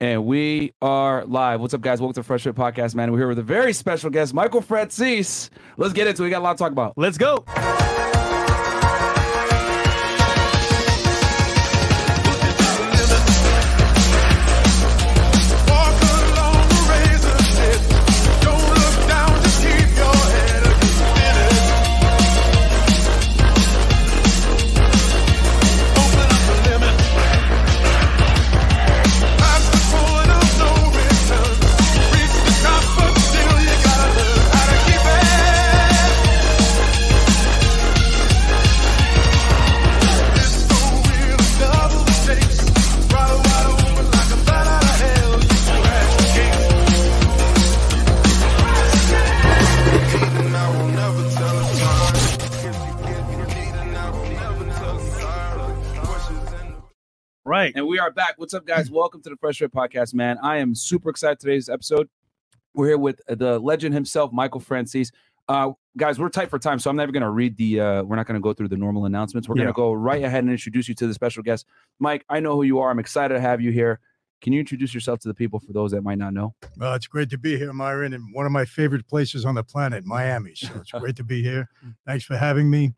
And we are live. What's up, guys? Welcome to Fresh Fit Podcast, man. We're here with a very special guest, Michael Franzese. Let's get into it. We got a lot to talk about. Let's go. Right. And we are back. What's up, guys? Welcome to the Fresh Fit Podcast, man. I am super excited today's episode. We're here with the legend himself, Michael Franzese. Uh, guys, we're tight for time, so I'm never going to read the. Uh, we're not going to go through the normal announcements. We're going to go right ahead and introduce you to the special guest, Mike. I know who you are. I'm excited to have you here. Can you introduce yourself to the people for those that might not know? Well, it's great to be here, Myron, in one of my favorite places on the planet, Miami. So it's great to be here. Thanks for having me.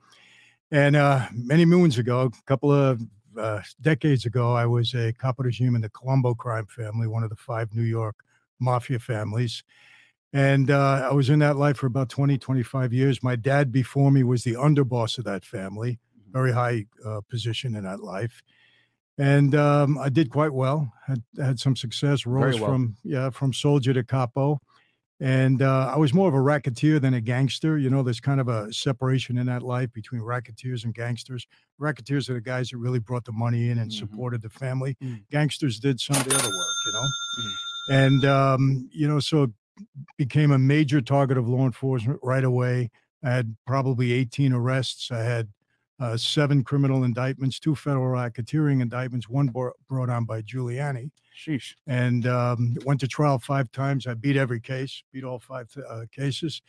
And uh, many moons ago, a couple of uh, decades ago, I was a capo regime in the Colombo crime family, one of the five New York mafia families. And uh, I was in that life for about 20, 25 years. My dad before me was the underboss of that family, very high uh, position in that life. And um, I did quite well. Had had some success. Rose well. from yeah from soldier to capo, and uh, I was more of a racketeer than a gangster. You know, there's kind of a separation in that life between racketeers and gangsters. Racketeers are the guys that really brought the money in and Mhm. supported the family. Mm. Gangsters did some of the other work. You know, and um, you know, so became a major target of law enforcement right away. I had probably 18 arrests. I had uh, seven criminal indictments, two federal racketeering indictments, one bor- brought on by Giuliani, Sheesh. and um, went to trial five times. I beat every case, beat all five uh, cases.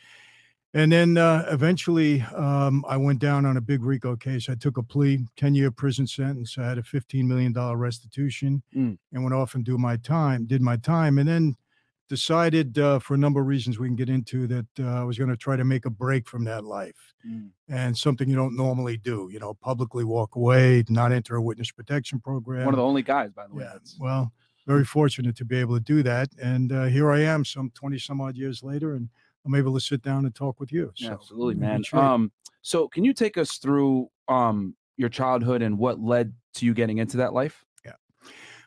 And then uh, eventually, um, I went down on a big RICO case. I took a plea, 10 year prison sentence. I had a $15 million restitution Mm. and went off and do my time, did my time. And then decided uh, for a number of reasons we can get into that uh, I was going to try to make a break from that life Mm. and something you don't normally do, you know, publicly walk away, not enter a witness protection program. One of the only guys, by the way. yeah. Well, very fortunate to be able to do that. And uh, here I am some 20 some odd years later, and I'm able to sit down and talk with you. Yeah, So, absolutely, man. Um, so can you take us through um your childhood and what led to you getting into that life?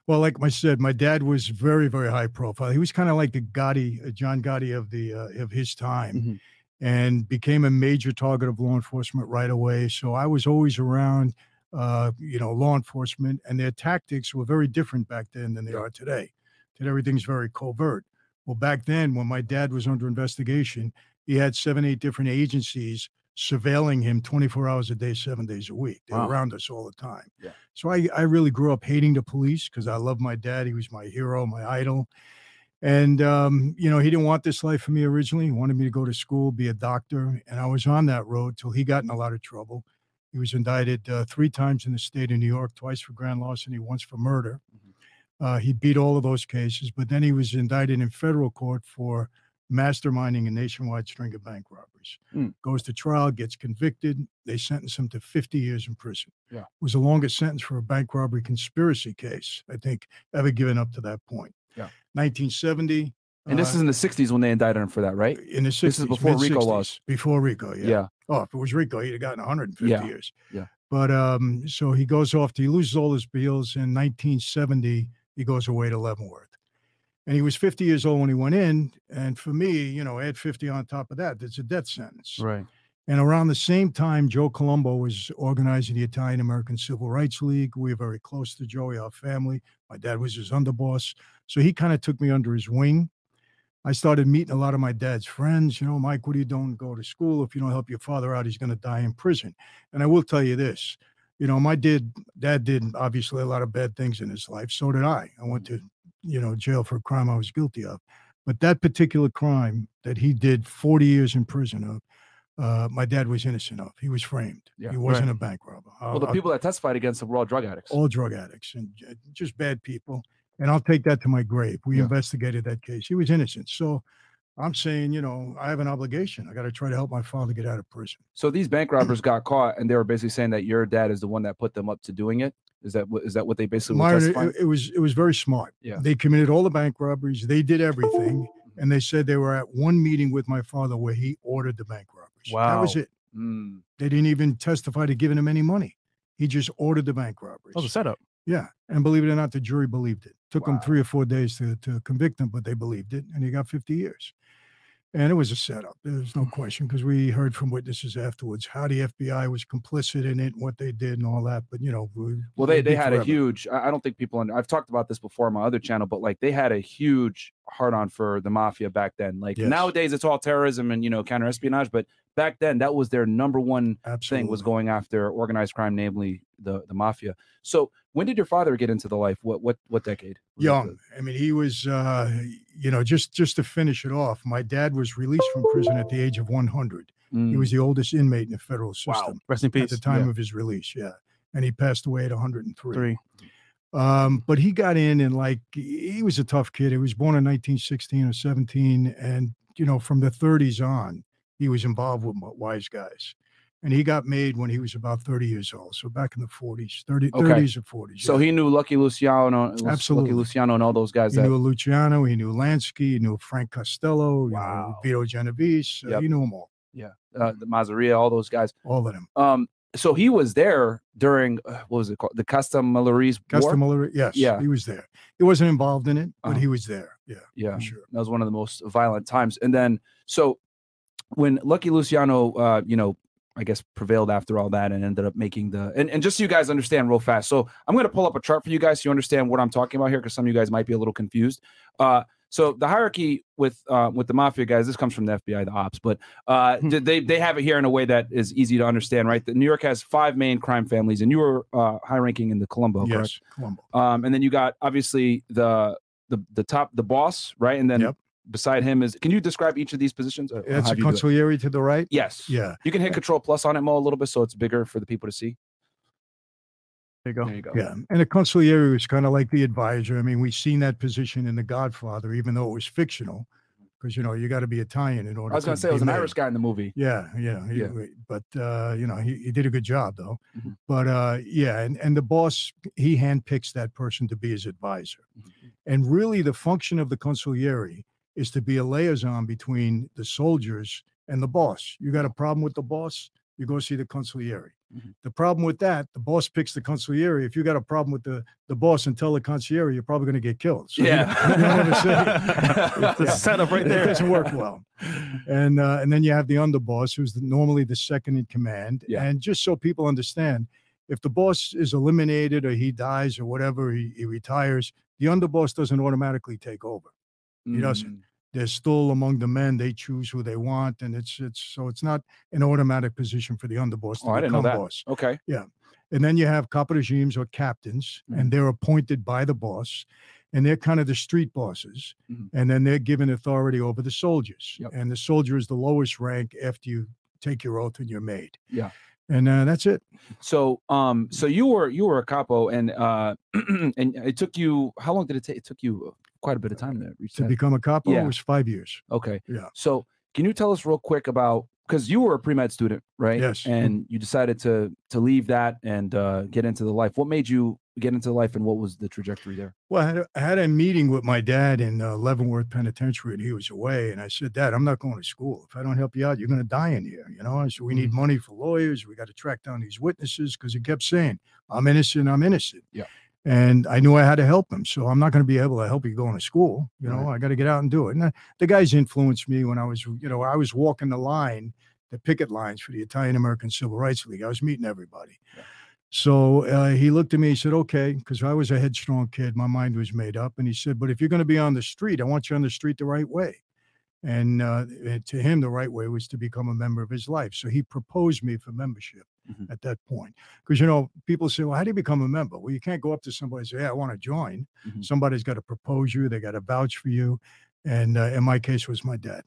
Well, like I said, my dad was very, very high profile. He was kind of like the Gotti, uh, John Gotti of the uh, of his time, Mhm. and became a major target of law enforcement right away. So I was always around, uh, you know, law enforcement, and their tactics were very different back then than they are today. Today, everything's very covert. Well, back then, when my dad was under investigation, he had seven, eight different agencies surveilling him 24 hours a day, seven days a week. They're Wow. around us all the time. Yeah. So I, I really grew up hating the police because I loved my dad. He was my hero, my idol. And, um, you know, he didn't want this life for me originally. He wanted me to go to school, be a doctor. And I was on that road till he got in a lot of trouble. He was indicted uh, three times in the state of New York, twice for grand larceny, once for murder. Uh, he beat all of those cases, but then he was indicted in federal court for masterminding a nationwide string of bank robberies. Mm. Goes to trial, gets convicted. They sentence him to 50 years in prison. Yeah. It was the longest sentence for a bank robbery conspiracy case, I think, ever given up to that point. Yeah. 1970. And this uh, is in the '60s when they indicted him for that, right? in the 60s. this is before RICO mid-60s, laws. Before RICO, yeah. Yeah. Oh, if it was RICO, he'd have gotten 150 Yeah, years. yeah. But um, so he goes off, to, he loses all his bills. In 1970, he goes away to Leavenworth. And he was 50 years old when he went in. And for me, you know, add 50 on top of that, that's a death sentence. Right. And around the same time, Joe Colombo was organizing the Italian American Civil Rights League. We were very close to Joey, our family. My dad was his underboss. So he kind of took me under his wing. I started meeting a lot of my dad's friends. You know, Mike, what are you don't Go to school. If you don't help your father out, he's going to die in prison. And I will tell you this you know, my did, dad did obviously a lot of bad things in his life. So did I. I went to, you know, jail for a crime I was guilty of. But that particular crime that he did 40 years in prison of, uh, my dad was innocent of. He was framed. Yeah, he wasn't right. a bank robber. Well, the I'll- people that testified against him were all drug addicts. all drug addicts and just bad people. and I'll take that to my grave. We Yeah. investigated that case. He was innocent. So I'm saying, you know, I have an obligation. I got to try to help my father get out of prison. So these bank robbers got caught, and they were basically saying that your dad is the one that put them up to doing it. Is that what is that what they basically were Myron, it, it was it was very smart. Yeah. They committed all the bank robberies. They did everything, and they said they were at one meeting with my father where he ordered the bank robberies. That was it. Mm. They didn't even testify to giving him any money. He just ordered the bank robberies. Was a setup. Yeah, and believe it or not, the jury believed it. Took Wow. them three or four days to to convict him, but they believed it, and he got 50 years. And it was a setup. There's no question because we heard from witnesses afterwards how the FBI was complicit in it, what they did, and all that. But you know, we- Well, they they had a huge. I don't think people. Under, I've talked about this before on my other channel, but like they had a huge hard on for the mafia back then. Like Yes. nowadays, it's all terrorism and you know counter espionage, but back then that was their number one Absolutely. thing was going after organized crime, namely the the mafia. So when did your father get into the life? What what what decade? Young. I mean, he was, uh, you know, just just to finish it off. My dad was released from prison at the age of 100. the- He Mm, was the oldest inmate in the federal system Wow. Rest in peace. at the time Yeah. of his release. Yeah, and he passed away at 103. Three. Um, but he got in and like he was a tough kid. He was born in 1916 or 17, and you know, from the 30s on, he was involved with wise guys. And he got made when he was about 30 years old. So back in the 40s, 30, Okay. 30s or 40s. So yeah. he knew Lucky Luciano, Absolutely. Lucky. Luciano, and all those guys. he That knew Luciano, he knew Lansky, he knew Frank Costello, you know, Wow. Vito Genovese. Uh, Yep. He knew them all, uh, the Masseria, all those guys. all of them. Um, so he was there during uh, what was it called? The War. Customer, yes, Yeah. he was there. He wasn't involved in it, but Uh-huh. he was there. Yeah, Yeah, sure. that was one of the most violent times. And then, so when Lucky Luciano, uh, you know, I guess prevailed after all that and ended up making the and, and just so you guys understand real fast. So I'm going to pull up a chart for you guys so you understand what I'm talking about here because some of you guys might be a little confused. Uh, so the hierarchy with uh, with the mafia guys, this comes from the FBI, the ops, but uh, Hmm. they they have it here in a way that is easy to understand, right? That New York has five main crime families, and you were uh, high ranking in the Colombo, correct? yes, Colombo. Um, and then you got obviously the the the top the boss, right? And then Yep. Beside him is can you describe each of these positions? It's a do you do it? consigliere to the right. Yes. Yeah, You can hit control plus on it Mo a little bit so it's bigger for the people to see. There you go. There you go. yeah. And a consigliere was kind of like the advisor. I mean, we've seen that position in The Godfather, even though it was fictional, because you know you got to be Italian in order. I was gonna say it was an made. Irish guy in the movie. Yeah, yeah, he- Yeah. But uh, you know, he, he did a good job though. Mhm. But uh, yeah, and and the boss he handpicks that person to be his advisor, Mhm. and really the function of the consigliere is to be a liaison between the soldiers and the boss. You got a problem with the boss, you go see the consigliere. Mhm. The problem with that, the boss picks the consigliere. If you got a problem with the the boss and tell the consigliere, you're probably going to get killed. So you- Yeah. you know saying? It's a setup right It there. doesn't work well and uh, and then you have the underboss who's the, normally the second in command Yeah. and just so people understand if the boss is eliminated or he dies or whatever he, he retires the underboss doesn't automatically take over He doesn't. Mm, they're still among the men they choose who they want and it's it's so it's not an automatic position for the underboss to Oh, I didn't know become that. boss Okay. Yeah. And then you have caporegimes or captains, Mhm. and they're appointed by the boss, and they're kind of the street bosses. Mhm. And then they're given authority over the soldiers. Yep. And the soldier is the lowest rank after you take your oath and you're made. Yeah. And uh, that's it. So um so you were you were a capo and uh and it took you how long did it take? It took you quite a bit of time reach To that. become a cop, Yeah. was five years. Okay. Yeah. So can you tell us real quick about because you were a pre med student, right? Yes. And you decided to to leave that and uh, get into the life. What made you get into life, and what was the trajectory there? Well, I had, a, I had a meeting with my dad in uh, Leavenworth Penitentiary, and he was away. And I said, Dad, I'm not going to school. If I don't help you out, you're going to die in here. You know, I said, we need Mm-hmm. money for lawyers. We got to track down these witnesses because he kept saying, I'm innocent. I'm innocent. Yeah. And I knew I had to help him. So I'm not going to be able to help you going to school. You know, I got to get out and do it. And uh, the guys influenced me when I was, you know, I was walking the line, the picket lines for the Italian American Civil Rights League. I was meeting everybody. Yeah. So uh, he looked at me. He said, "Okay," because I was a headstrong kid. My mind was made up. And he said, "But if you're going to be on the street, I want you on the street the right way." And uh, and to him, the right way was to become a member of his life. So he proposed me for membership Mhm. at that point. Because you know, people say, "Well, how do you become a member?" Well, you can't go up to somebody and say, "Yeah, I want to join." Mhm. Somebody's got to propose you. They got to vouch for you. And uh, in my case, was my dad.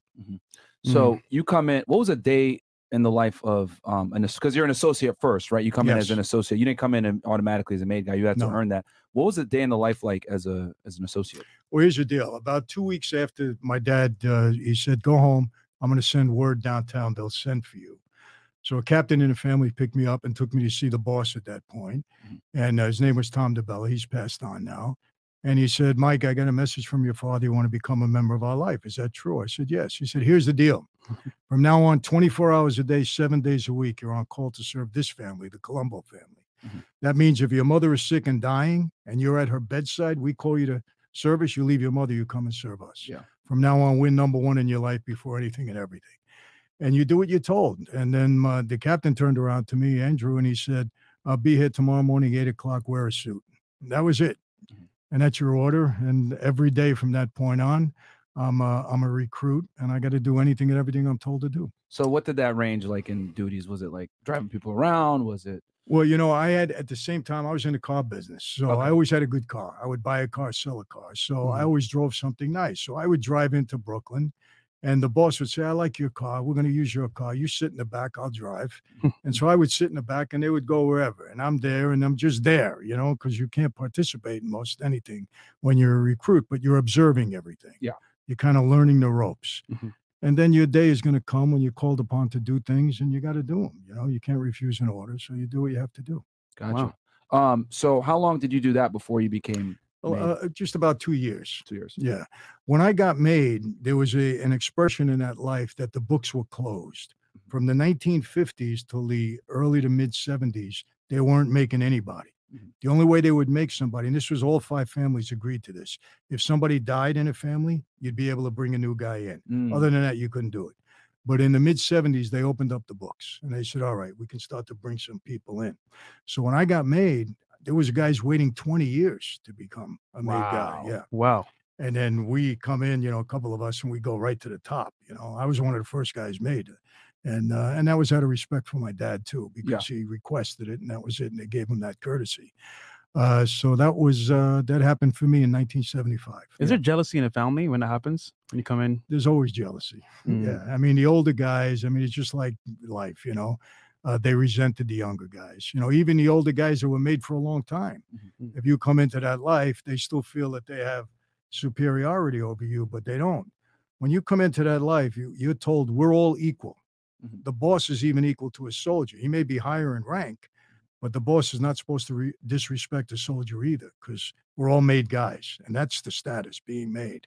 So you come in. What was a day in the life of um an because you're an associate first, right? You come in as an associate. You didn't come in automatically as a made guy. You had to earn that. What was a day in the life like as a as an associate? Well, here's the deal. About two weeks after my dad, uh, he said, "Go home. I'm going to send word downtown. They'll send for you." So a captain in the family picked me up and took me to see the boss at that point, Mhm. and uh, his name was Tom DiBella. He's passed on now. And he said, "Mike, I got a message from your father. You want to become a member of our life? Is that true?" I said, "Yes." He said, "Here's the deal. From now on, 24 hours a day, seven days a week, you're on call to serve this family, the Colombo family. Mhm. That means if your mother is sick and dying, and you're at her bedside, we call you to service. You leave your mother, you come and serve us. Yeah. From now on, we're number one in your life before anything and everything. And you do what you're told. And then uh, the captain turned around to me, Andrew, and he said, "I'll be here tomorrow morning, eight o'clock. Wear a suit." And that was it. Mhm. And that's your order. And every day from that point on, I'm a, I'm a recruit, and I got to do anything and everything I'm told to do. So what did that range like in duties? Was it like driving people around? Was it Well, you know, I had at the same time I was in the car business, so Okay. I always had a good car. I would buy a car, sell a car. So I Mhm. always drove something nice. So I would drive into Brooklyn, and the boss would say, "I like your car. We're going to use your car. You sit in the back. I'll drive." and so I would sit in the back, and they would go wherever, and I'm there, and I'm just there, you know, because you can't participate in most anything when you're a recruit, but you're observing everything. Yeah. you're kind of learning the ropes. Mhm. And then your day is going to come when you're called upon to do things, and you got to do them. You know, you can't refuse an order, so you do what you have to do. gotcha? Um, so how long did you do that before you became Well, Made. Uh, just about two years. two years? Yeah. When I got made, there was a, an expression in that life that the books were closed. From the 1950s till the early to mid 70s, they weren't making anybody. Mhm. The only way they would make somebody, and this was all five families agreed to this. If somebody died in a family, you'd be able to bring a new guy in. Mm, Other than that, you couldn't do it. But in the mid 70s, they opened up the books and they said, all right, we can start to bring some people in. So when I got made, there was guys waiting 20 years to become a made guy. Yeah. Wow. And then we come in, you know, a couple of us, and we go right to the top. You know, I was one of the first guys made, and uh, and that was out of respect for my dad too, because he requested it, and that was it, and they gave him that courtesy. Uh, so that was uh, that happened for me in 1975. Is Yeah. there jealousy in a family when that happens? When you come in? There's always jealousy. Mm. Yeah, I mean the older guys. I mean it's just like life, you know. Uh, they resented the younger guys. You know, even the older guys that were made for a long time. Mhm. If you come into that life, they still feel that they have superiority over you, but they don't. When you come into that life, you, you're told we're all equal. Mhm. The boss is even equal to a soldier. He may be higher in rank, but the boss is not supposed to re- disrespect a soldier either, because we're all made guys, and that's the status being made.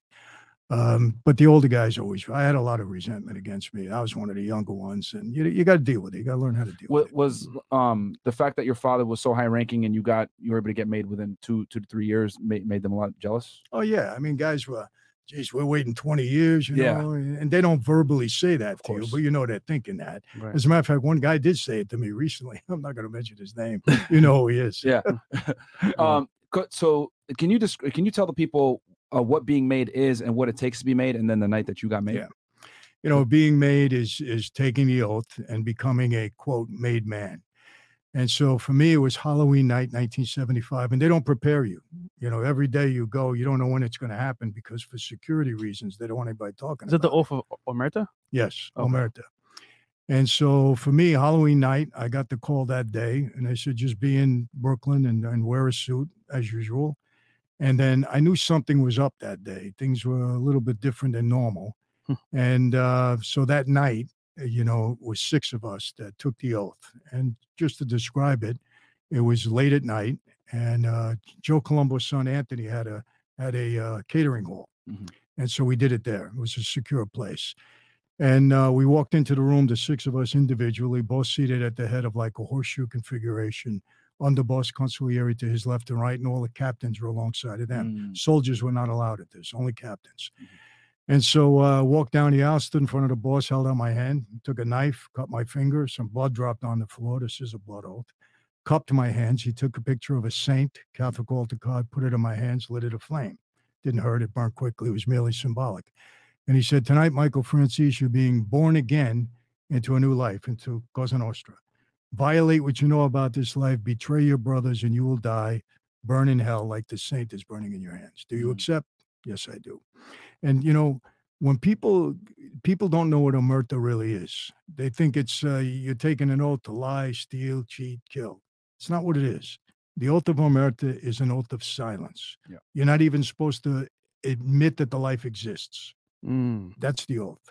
Um, but the older guys always, I had a lot of resentment against me. I was one of the younger ones, and you, you got to deal with it. You got to learn how to deal Wa- with it. was um the fact that your father was so high ranking and you got you were able to get made within two two to three years made, made them a lot jealous Oh yeah, I mean, guys were, geez, we're waiting twenty years, you Yeah. know, and they don't verbally say that Of to you, but you know they're thinking that. Right. As a matter of fact, one guy did say it to me recently. I'm not going to mention his name. You know who he is. yeah um so can you just can you tell the people uh, what being made is and what it takes to be made and then the night that you got made Yeah. You know, being made is is taking the oath and becoming a quote made man. And so for me, it was Halloween night, 1975, and they don't prepare you. You know, every day you go, you don't know when it's going to happen because for security reasons, they don't want anybody talking. Is it the about oath of Omerta? Yes, Okay. Omerta. And so for me, Halloween night, I got the call that day, and they said just be in Brooklyn and, and wear a suit as usual. And then I knew something was up that day. Things were a little bit different than normal. Hmm. and uh, so that night, uh, you know, it was six of us that took the oath. And just to describe it, it was late at night, and uh, Joe Colombo's son Anthony had a had a uh, catering hall, Mhm. and so we did it there. It was a secure place. And uh, we walked into the room, the six of us individually, both seated at the head of like a horseshoe configuration, underboss consigliere to his left and right, and all the captains were alongside of them. Mm, Soldiers were not allowed at this, only captains. And so uh, walked down the aisle, stood in front of the boss, held out my hand, took a knife, cut my finger, some blood dropped on the floor. This is a blood oath. Cupped my hands. He took a picture of a saint, Catholic altar card, put it in my hands, lit it aflame. Didn't hurt, it burnt quickly. It was merely symbolic. And he said, Tonight, Michael Franzese, you're being born again into a new life, into Cosa Nostra. Violate what you know about this life, betray your brothers, and you will die, burn in hell like the saint is burning in your hands. Do you Mm. accept? Yes, I do. And, you know, when people people don't know what a omerta really is. They think it's uh, you're taking an oath to lie, steal, cheat, kill. It's not what it is. The oath of omerta is an oath of silence. Yeah. You're not even supposed to admit that the life exists. Mm. That's the oath.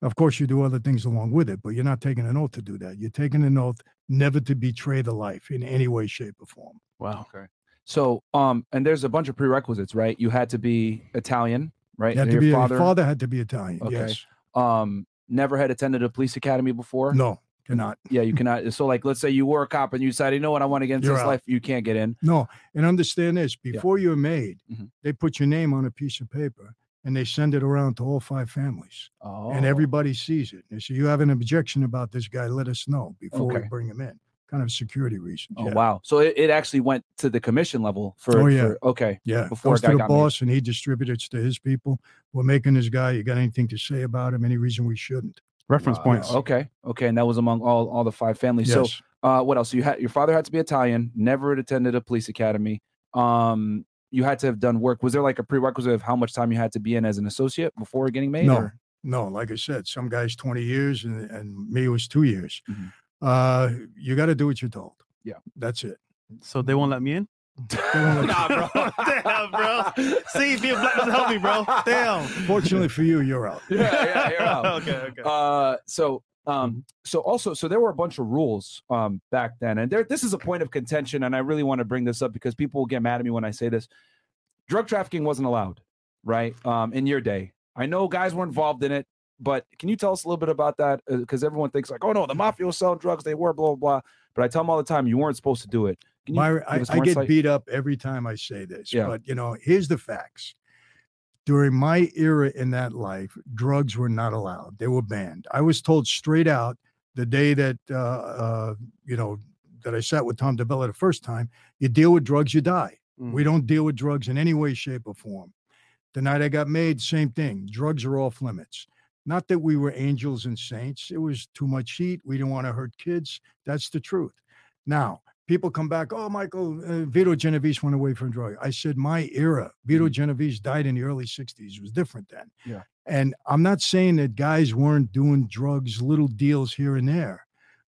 Of course, you do other things along with it, but you're not taking an oath to do that. You're taking an oath never to betray the life in any way, shape, or form. Wow. Okay. So, um, and there's a bunch of prerequisites, right? You had to be Italian, right? You had to Your be father, your father had to be Italian. Okay. Yes. um, never had attended a police academy before. No, cannot. Yeah, you cannot. So, like, let's say you were a cop and you decided, you know what, I want to get into You're this out. life. You can't get in. No, and understand this: before you're made, Mhm. they put your name on a piece of paper and they send it around to all five families, Oh, and everybody sees it. They say, "You have an objection about this guy? Let us know before Okay. we bring him in." Kind of security reasons. Oh yeah. wow! So it, it actually went to the commission level for. Oh, yeah. for- okay. Yeah, before goes to the got made. boss, and he distributes it to his people. We're making this guy. You got anything to say about him? Any reason we shouldn't? Reference Wow. points. Okay. Okay. And that was among all all the five families. Yes. So, uh, what else? So you had your father had to be Italian. Never had attended a police academy. Um, you had to have done work. Was there like a prerequisite of how much time you had to be in as an associate before getting made? No, or- no. Like I said, some guys twenty years, and and me was two years. Mhm. Uh, you got to do what you're told. Yeah. that's it. So they won't let me in? nah, bro. Damn, bro. See, being black doesn't help me, bro. Damn. Fortunately for you, you're out. yeah, yeah, you're out. okay, okay. Uh, so um, so also, so there were a bunch of rules um back then, and there this is a point of contention, and I really want to bring this up because people will get mad at me when I say this. Drug trafficking wasn't allowed, right? Um, in your day, I know guys were involved in it, but can you tell us a little bit about that? Because everyone thinks like, oh no, the mafia was selling drugs, they were blah blah blah. But I tell them all the time, you weren't supposed to do it. Myra, I, I get beat up every time I say this, Yeah. but you know, here's the facts. During my era in that life, drugs were not allowed; they were banned. I was told straight out the day that uh, uh, you know that I sat with Tom DiBella the first time. You deal with drugs, you die. Mm. We don't deal with drugs in any way, shape, or form. The night I got made, same thing. Drugs are off limits. Not that we were angels and saints. It was too much heat. We didn't want to hurt kids. That's the truth. Now, people come back, oh, Michael, uh, Vito Genovese went away from drug. I said, my era, Vito Genovese died in the early 60s. It was different then. Yeah. And I'm not saying that guys weren't doing drugs, little deals here and there,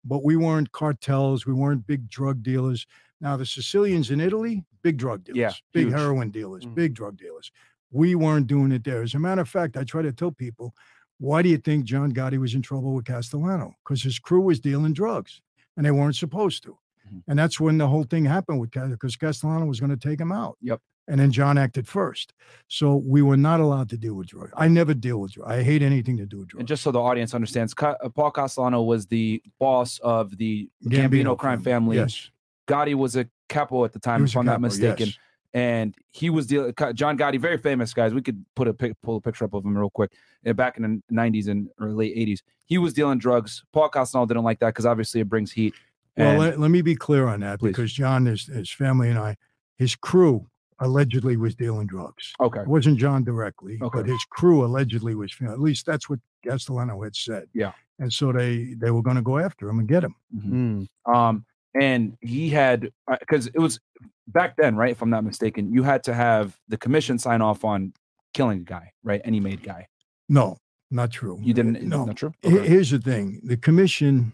but we weren't cartels. We weren't big drug dealers. Now, the Sicilians in Italy, big drug dealers, Yeah, big huge. heroin dealers, Mm. big drug dealers. We weren't doing it there. As a matter of fact, I try to tell people, why do you think John Gotti was in trouble with Castellano? Because his crew was dealing drugs and they weren't supposed to. Mhm. And that's when the whole thing happened with because Castellano was going to take him out. Yep. And then John acted first. So we were not allowed to deal with drugs. I never deal with drugs. I hate anything to do with drugs. And just so the audience understands, uh, Paul Castellano was the boss of the Gambino, crime family. Yes. Gotti was a capo at the time, if I'm not mistaken. yes. And he was dealing. John Gotti, very famous guys. We could put a pic, pull a picture up of him real quick. Uh, Back in the 90s and early 80s, he was dealing drugs. Paul Castellano didn't like that because obviously it brings heat. Well, let, let me be clear on that Please. because John, his, his family, and I, his crew allegedly was dealing drugs. okay, It wasn't John directly, but his crew allegedly was. At least that's what Castellano had said. Yeah. And so they they were going to go after him and get him. Mhm. Mm. um, and he had because it was back then, right? If I'm not mistaken, you had to have the commission sign off on killing a guy, right? Any made guy. No, not true. You didn't. No. not true. Okay. Here's the thing: the commission.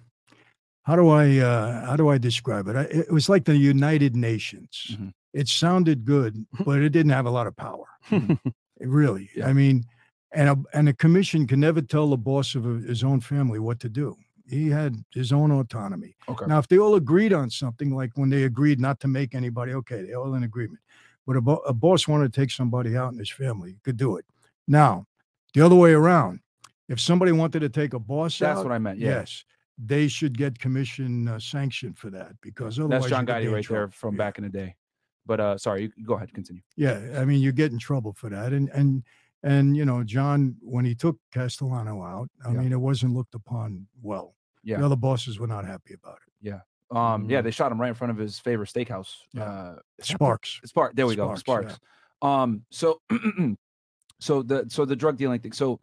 How do I uh, how do I describe it? I, it was like the United Nations. Mhm. It sounded good, but it didn't have a lot of power. It really. Yeah. I mean, and a, and a commission can never tell the boss of a, his own family what to do. He had his own autonomy. Okay. Now, if they all agreed on something, like when they agreed not to make anybody, okay, they're all in agreement. But a, bo- a boss wanted to take somebody out in his family, he could do it. Now, the other way around, if somebody wanted to take a boss out, That's out, what I meant. Yeah. yes, they should get commission uh, sanction for that because otherwise That's John you could be Gotti in right there trouble. from back in the day. But uh sorry, you go ahead, continue. Yeah, I mean, you get in trouble for that, and and and you know, John, when he took Castellano out, I Yeah. mean, it wasn't looked upon well. Yeah. the other bosses were not happy about it. Yeah. Um, yeah, Mm. they shot him right in front of his favorite steakhouse. Yeah. Uh Sparks. Spark. There we Sparks, go. yeah. Sparks. Um, so so the so the drug dealing thing. So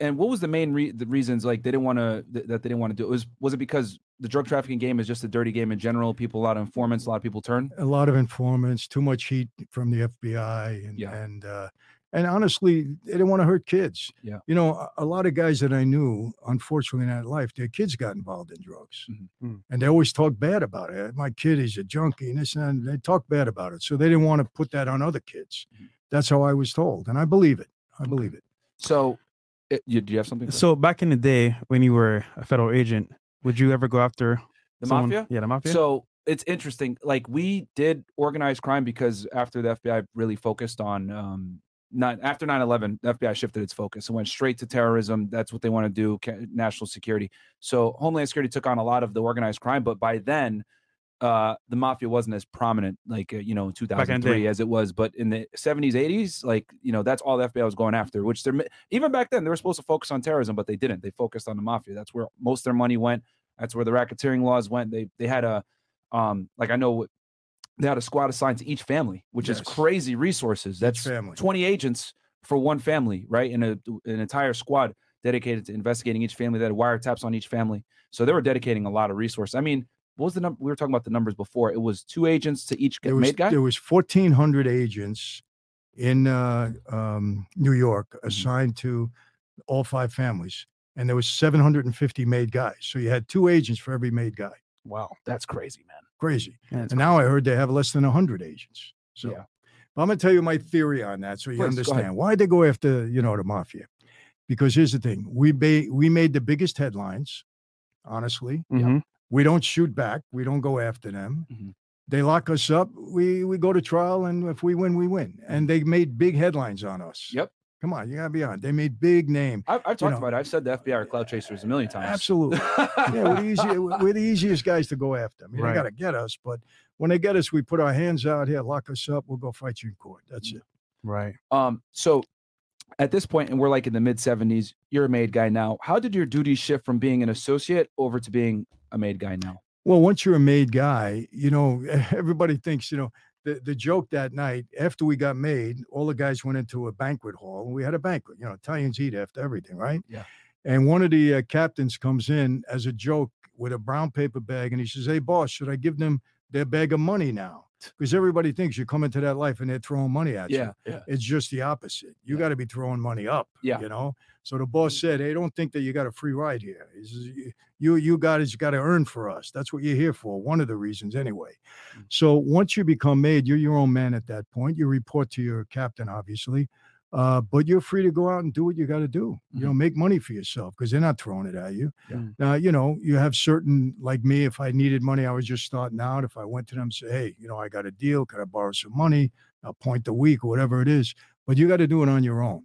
and what was the main re- the reasons like they didn't want to th- that they didn't want to do it was was it because the drug trafficking game is just a dirty game in general people a lot of informants a lot of people turn A lot of informants, too much heat from the FBI, and Yeah. and uh, And honestly, they didn't want to hurt kids. Yeah. You know, a, a lot of guys that I knew, unfortunately, in that life, their kids got involved in drugs. Mhm. Mm. And they always talk bad about it. My kid is a junkie and this and. They talk bad about it. So they didn't want to put that on other kids. Mhm. That's how I was told. And I believe it. I believe it. So, it, you, do you have something? So back in the day when you were a federal agent, would you ever go after the someone- mafia? Yeah, the mafia. So it's interesting. Like we did organized crime because after the FBI really focused on um not after 9-11, the FBI shifted its focus and went straight to terrorism. That's what they want to do, national security. So Homeland Security took on a lot of the organized crime, but by then uh the mafia wasn't as prominent like uh, you know in in 2003 as it was but in the 70s 80s like you know that's all the FBI was going after which they're even back then they were supposed to focus on terrorism but they didn't. They focused on the mafia. That's where most of their money went. That's where the racketeering laws went. They they had a um like I know they had a squad assigned to each family which is crazy resources. That's family. 20 agents for one family right in a an entire squad dedicated to investigating each family. That had wiretaps on each family. So they were dedicating a lot of resources I mean what was the number we were talking about the numbers before it was two agents to each There was, made guy there was 1,400 agents in uh, um, New York Mm-hmm. assigned to all five families. And there was 750 made guys. So you had two agents for every made guy. wow that's crazy man Crazy. And now I heard they have less than 100 agents. So Yeah. but I'm going to tell you my theory on that so you Please, understand. Why'd they go after, you know, the mafia? Because here's the thing we, ba- we made the biggest headlines, honestly. Mhm. We don't shoot back, we don't go after them. Mhm. They lock us up, we, we go to trial, and if we win, we win. And they made big headlines on us. Yep. Come on, you got to be on. They made big name. I've, I've talked know. about it. I've said the FBI are cloud chasers a million times. Absolutely. yeah, we're the, easy, we're the easiest guys to go after. I mean, Right. they got to get us, but when they get us, we put our hands out here, lock us up, we'll go fight you in court. That's it. Right. Um, so at this point, and we're like in the mid 70s, you're a made guy now. How did your duties shift from being an associate over to being a made guy now? Well, once you're a made guy, you know, everybody thinks, you know, the, the joke that night after we got made, all the guys went into a banquet hall and we had a banquet. You know, Italians eat after everything, right? Yeah. And one of the uh, captains comes in as a joke with a brown paper bag and he says, Hey, boss, should I give them their bag of money now? Because everybody thinks you come into that life and they're throwing money at you. Yeah. Yeah. It's just the opposite. You Yeah. got to be throwing money up. Yeah. You know. So the boss said, "Hey, don't think that you got a free ride here. He says, "You- You you guys got to earn for us. That's what you're here for. One of the reasons, anyway. Mm. So once you become made, you're your own man at that point. You report to your captain, obviously, uh, but you're free to go out and do what you got to do. You know, make money for yourself because they're not throwing it at you. Yeah. Now, you know, you have certain like me. If I needed money, I was just starting out. If I went to them, and say, "Hey, you know, I got a deal. Can I borrow some money? A point a week, whatever it is." But you got to do it on your own.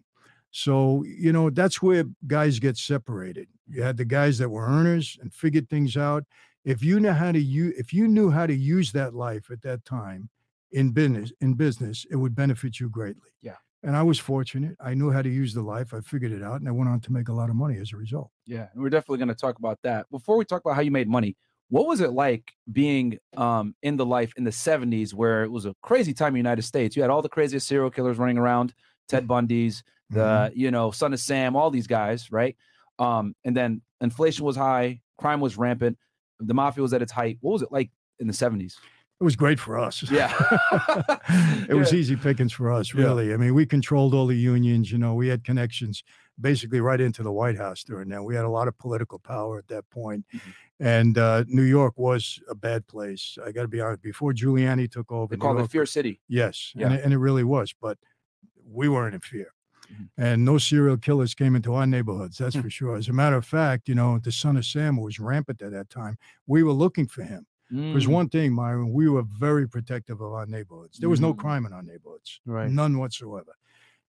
So, you know, that's where guys get separated. You had the guys that were earners and figured things out. If you know how to use, if you knew how to use that life at that time in business, in business, it would benefit you greatly. Yeah. And I was fortunate. I knew how to use the life. I figured it out and I went on to make a lot of money as a result. Yeah, and we're definitely going to talk about that. Before we talk about how you made money, what was it like being um, in the life in the 70s where it was a crazy time in the United States? You had all the craziest serial killers running around, Ted Bundy's, the, Mhm. you know, Son of Sam, all these guys, right? Um, and then inflation was high, crime was rampant, the mafia was at its height. What was it like in the 70s? It was great for us. Yeah. it was easy pickings for us, Yeah. really. I mean, we controlled all the unions. You know, we had connections basically right into the White House during that. We had a lot of political power at that point. Mhm. And uh, New York was a bad place. I got to be honest. Before Giuliani took over, They New called it Fear City. Yes, Yeah. and, it, and it really was. But we weren't in fear. Mhm. And no serial killers came into our neighborhoods, that's Hmm. for sure. As a matter of fact, you know, the son of Sam was rampant at that time. We were looking for him. There's Mm, one thing, Myron, we were very protective of our neighborhoods. There was no Mm. crime in our neighborhoods, Right. none whatsoever.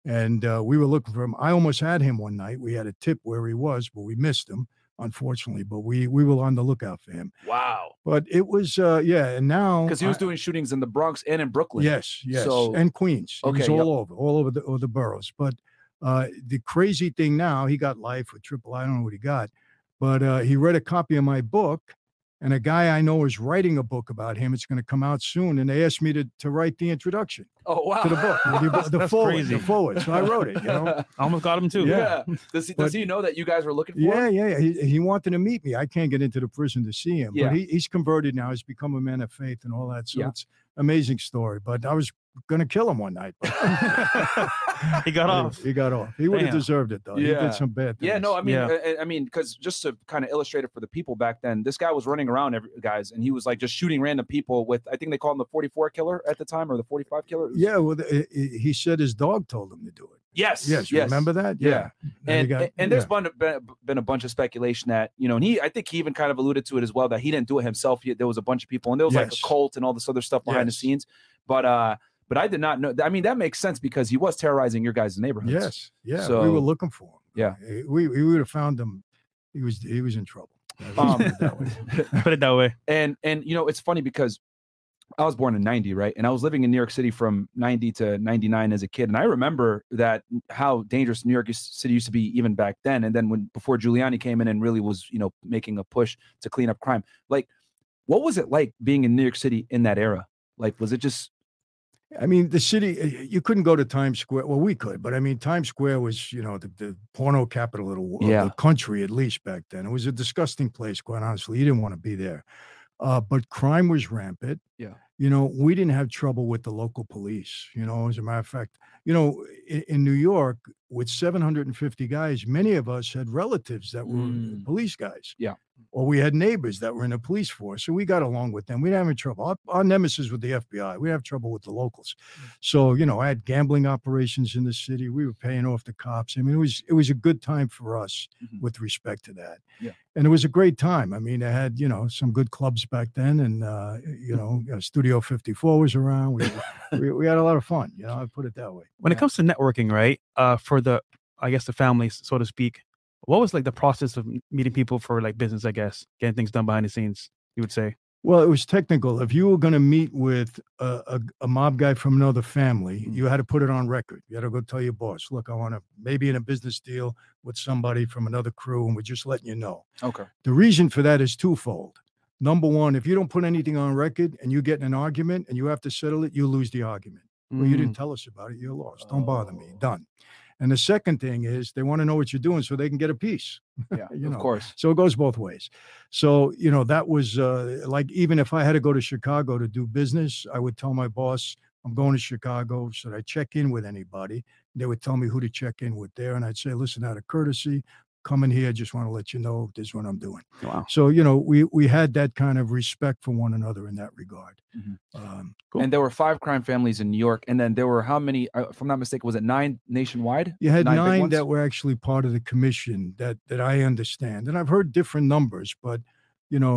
And uh, we were looking for him. I almost had him one night. We had a tip where he was, but we missed him, unfortunately. But we we were on the lookout for him. Wow. But it was, uh, yeah. And now Because he was I- doing shootings in the Bronx and in Brooklyn. Yes, yes, So- and Queens. It was Okay, all yep. over, all over the all the boroughs. But uh, the crazy thing now, he got life with triple. I don't know what he got, but uh, he read a copy of my book, and a guy I know is writing a book about him. It's going to come out soon, and they asked me to to write the introduction Oh, wow. to the book, the, the foreword, crazy. the foreword. So I wrote it. You know. I almost got him too. Yeah. Does he, does But- he know that you guys were looking for Yeah, him? yeah, yeah. He, he wanted to meet me. I can't get into the prison to see him, Yeah. but he, he's converted now. He's become a man of faith and all that. So Yeah. it's amazing story. But I was going to kill him one night. He got off. He got off. He would have deserved it though. He Yeah. did some bad things. Yeah, no, I mean, Yeah. I, I mean, because just to kind of illustrate it for the people back then, this guy was running around, every, guys, and he was like just shooting random people with, I think they called him the 44 killer at the time or the 45 killer. Was- Yeah, well, the- he he said his dog told him to do it. Yes. Yes, you remember that? Yeah. Then he And, got- and, and there's yeah. been, been, been a bunch of speculation that, you know, and he, I think he even kind of alluded to it as well that he didn't do it himself. He, there was a bunch of people and there was like a cult and all this other stuff behind the scenes. But, uh, but I did not know. I mean, that makes sense because he was terrorizing your guys' neighborhoods. Yes, yeah, we were looking for him. Yeah. Eh, we we would have found him. He was he was in trouble. Um, put it that way. Put it that way. and and you know it's funny because i was born in 90 right and i was living in new york city from 90 to 99 as a kid and i remember that how dangerous new york city used to be even back then and then when before giuliani came in and really was you know making a push to clean up crime like what was it like being in new york city in that era like was it just I mean, the city, you couldn't go to Times Square. Well, we could, but I mean, Times Square was, you know, the, the porno capital of the, of Yeah. the country, at least back then. It was a disgusting place, quite honestly. You didn't want to be there. Uh, but crime was rampant. Yeah. You know, we didn't have trouble with the local police. You know, as a matter of fact, you know, in, in New York, with 750 guys, many of us had relatives that were Mm. police guys. Yeah. Or we had neighbors that were in the police force. So we got along with them. We didn't have any trouble. Our, our nemesis with the FBI. We have trouble with the locals. So, you know, I had gambling operations in the city. We were paying off the cops. I mean, it was it was a good time for us Mhm. with respect to that. Yeah. And it was a great time. I mean, I had, you know, some good clubs back then. And, uh, you know, uh, Studio 54 was around. We, we, we had a lot of fun. You know, I put it that way. When Yeah. it comes to networking, right? Uh, for the, I guess the families, so to speak. What was like the process of meeting people for like business? I guess getting things done behind the scenes. You would say. Well, it was technical. If you were going to meet with a, a, a mob guy from another family, Mm. you had to put it on record. You had to go tell your boss, look, I want to maybe in a business deal with somebody from another crew, and we're just letting you know. okay The reason for that is twofold. Number one, if you don't put anything on record and you get in an argument and you have to settle it, you lose the argument. Well, you Mm. didn't tell us about it. You're lost. Don't bother me. Oh. Done. And the second thing is they want to know what you're doing so they can get a piece. yeah You of course So it goes both ways. So, you know, that was uh, like even if I had to go to Chicago to do business, I would tell my boss, I'm going to Chicago. Should I check in with anybody? They would tell me who to check in with there. And I'd say, listen, out of courtesy, coming here, just want to let you know this is what I'm doing. Wow. So, you know, we we had that kind of respect for one another in that regard. Mhm. Um, Cool. and there were five crime families in new york and then there were how many uh, if i'm not mistaken was it nine nationwide you had Nine big nine, ones? that were actually part of the commission that that I understand, and I've heard different numbers, but you know,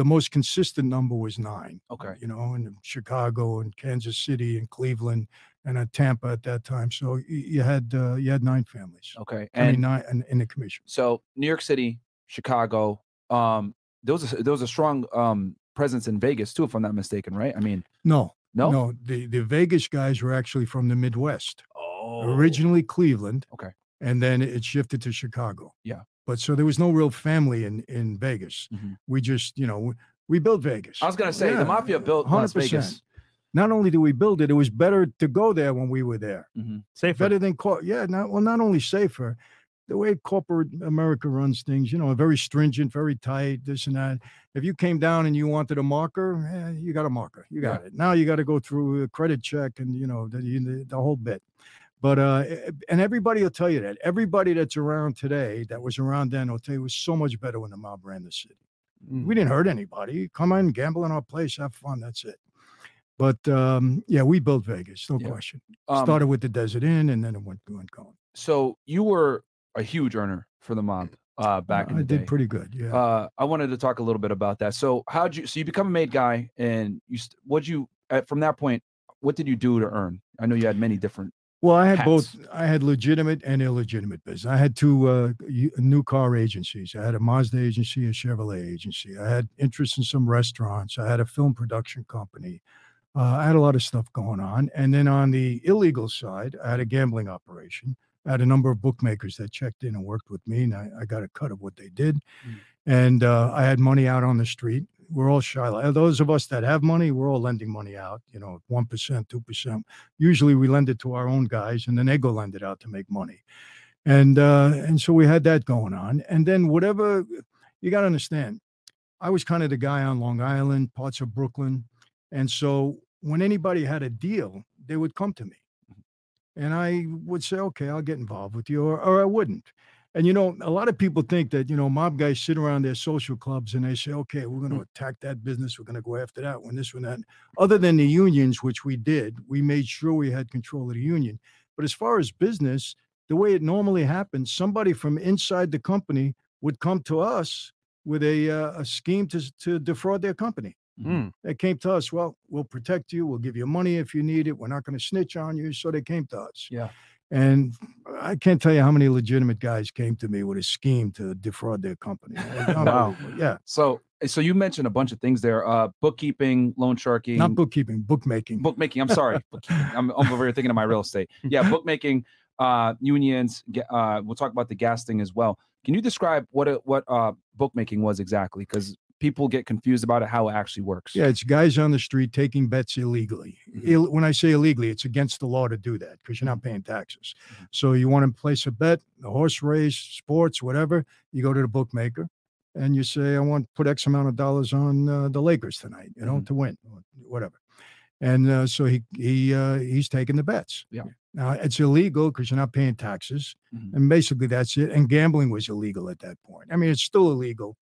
the most consistent number was nine. okay You know, in Chicago and Kansas City and Cleveland and uh, Tampa at that time. So y- you had uh, you had nine families. okay I mean, and nine in, in the commission. so New York City, Chicago, um, there was a, there was a strong um presence in Vegas too, if I'm not mistaken, right? I mean, No, no, no. The the Vegas guys were actually from the Midwest. oh, Originally Cleveland. Okay. And then it shifted to Chicago. Yeah. But so there was no real family in in Vegas. Mhm. We just, you know, we, we built Vegas. I was gonna say Yeah, the mafia built Las Vegas. Not only do we build it, it was better to go there when we were there. Mhm. Safer. Better than cor- yeah, not well, not only safer, the way corporate America runs things, you know, very stringent, very tight, this and that. If you came down and you wanted a marker, eh, you got a marker, you got it. Now you got to go through a credit check and you know the the, the whole bit. But uh, and everybody will tell you that. Everybody that's around today that was around then will tell you it was so much better when the mob ran the city. Mm. We didn't hurt anybody. Come in, gamble in our place, have fun. That's it. But um, yeah, we built Vegas, no Yeah. question. Um, Started with the Desert Inn, and then it went, went going. so you were a huge earner for the mob uh, back in the day. I did day. pretty good. Yeah. uh, I wanted to talk a little bit about that. So how'd you? So you become a made guy, and you what'd you uh, from that point? What did you do to earn? I know you had many different. well, I had hats. both. I had legitimate and illegitimate business. I had two uh, new car agencies. I had a Mazda agency, a Chevrolet agency. I had interest in some restaurants. I had a film production company. Uh, I had a lot of stuff going on. And then on the illegal side, I had a gambling operation. I had a number of bookmakers that checked in and worked with me, and I, I got a cut of what they did. Mm. And uh, I had money out on the street. We're all shy. Those of us that have money, we're all lending money out. You know, one percent, two percent. Usually, we lend it to our own guys, and then they go lend it out to make money. And uh, and so we had that going on. And then whatever you got to understand, I was kind of the guy on Long Island, parts of Brooklyn, and so when anybody had a deal, they would come to me. And I would say, okay, I'll get involved with you, or, or I wouldn't. And you know, a lot of people think that you know mob guys sit around their social clubs and they say, "Okay, we're going to attack that business. We're going to go after that one, this one, that." Other than the unions, which we did, we made sure we had control of the union. But as far as business, the way it normally happens, somebody from inside the company would come to us with a uh, a scheme to to defraud their company. Mm. They came to us. Well, we'll protect you. We'll give you money if you need it. We're not going to snitch on you. So they came to us. Yeah. And I can't tell you how many legitimate guys came to me with a scheme to defraud their company. Wow. Yeah. So so you mentioned a bunch of things there. Uh, bookkeeping, loan sharking, Not bookkeeping, bookmaking. bookmaking. I'm sorry, bookkeeping. I'm, I'm over here thinking of my real estate. Yeah, bookmaking, uh, unions. Uh, we'll talk about the gas thing as well. Can you describe what it, what uh, bookmaking was exactly? Because people get confused about it, how it actually works. Yeah, it's guys on the street taking bets illegally. Mhm. Ill, when I say illegally, it's against the law to do that because you're not paying taxes. So you want to place a bet, a horse race, sports, whatever. You go to the bookmaker and you say, "I want to put X amount of dollars on uh, the Lakers tonight, you know, Mhm. to win, whatever." And uh, so he he uh, he's taking the bets. Yeah. Now it's illegal because you're not paying taxes, Mhm. and basically that's it. And gambling was illegal at that point. I mean, it's still illegal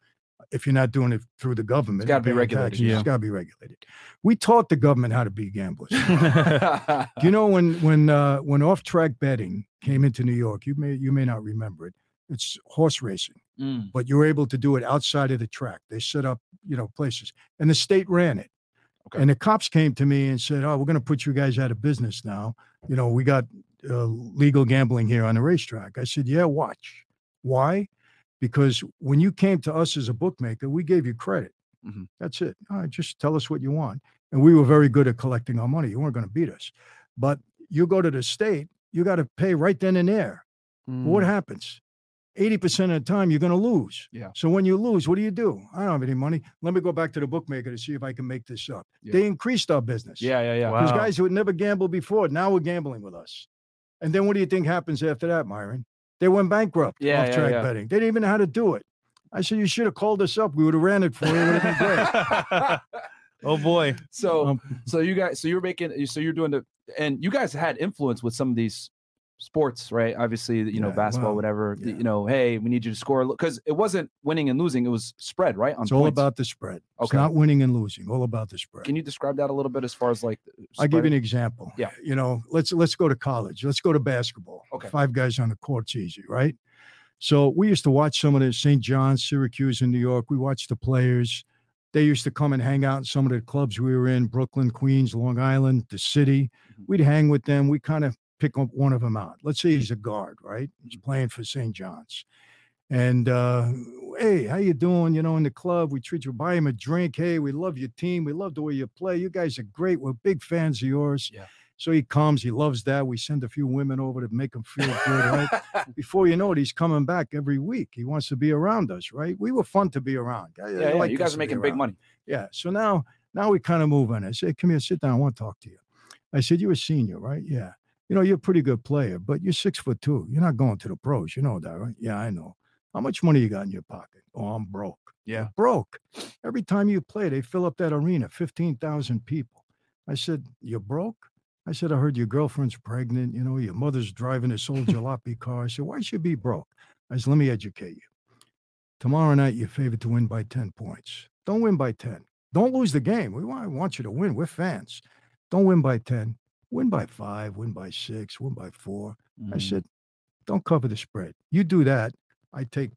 if you're not doing it through the government. It's gotta be regulated, taxes. yeah. It's got to be regulated. We taught the government how to be gamblers. Do you know when when uh, when off track betting came into New York? You may you may not remember it. It's horse racing, Mm, but you're able to do it outside of the track. They set up you know places, and the state ran it. Okay. And the cops came to me and said, "Oh, we're going to put you guys out of business now. You know, we got uh, legal gambling here on the racetrack." I said, "Yeah, watch. Why? Because when you came to us as a bookmaker, we gave you credit. Mhm. That's it. Right, just tell us what you want." And we were very good at collecting our money. You weren't going to beat us. But you go to the state, you got to pay right then and there. Mm. What happens? 80% of the time, you're going to lose. Yeah. So when you lose, what do you do? I don't have any money. Let me go back to the bookmaker to see if I can make this up. Yeah. They increased our business. yeah, yeah, yeah. Wow. Those guys who had never gambled before, now we're gambling with us. And then what do you think happens after that, Myron? They went bankrupt Yeah, off yeah, track yeah. betting. They didn't even know how to do it. I said, you should have called us up. We would have ran it for you. It would have been great. oh boy. So Um, so you guys so you're making so you're doing the and you guys had influence with some of these sports right obviously you know basketball well, whatever yeah. you know hey we need you to score because it wasn't winning and losing it was spread right on it's all about the spread. It's Okay. not winning and losing. All about the spread. can you describe that a little bit as far as like I'll give you an example. Yeah. You know, let's let's go to college. Let's go to basketball. Okay. Five guys on the court's easy, right? So we used to watch some of the St. John's, Syracuse in New York. We watched the players. They used to come and hang out in some of the clubs we were in, Brooklyn, Queens, Long Island, the city. Mhm. We'd hang with them. We kind of pick up one of them out. Let's say he's a guard, right? He's playing for St. John's. And uh, hey, how you doing? You know, in the club, we treat you, buy him a drink. Hey, we love your team. We love the way you play. You guys are great. We're big fans of yours. Yeah. So he comes. He loves that. We send a few women over to make him feel good, right? Before you know it, he's coming back every week. He wants to be around us, right? We were fun to be around. I- I yeah, yeah like you guys are making big money Yeah. So now, now we kind of move on. I said, "Come here, sit down. I want to talk to you." I said, "You're a senior, right? Yeah. You know, you're a pretty good player, but you're six foot two. You're not going to the pros. You know that, right? Yeah, I know. How much money you got in your pocket? Oh, I'm broke. Yeah. broke. Every time you play, they fill up that arena, fifteen thousand people. I said, "You're broke." I said, "I heard your girlfriend's pregnant. You know, your mother's driving this old jalopy car." I said, "Why should you be broke?" I said, "Let me educate you. Tomorrow night, you're favored to win by 10 points. Don't win by 10. Don't lose the game. We want, want you to win. We're fans. Don't win by 10. Win by five, win by six, win by four. I Mm. said, don't cover the spread. You do that, I take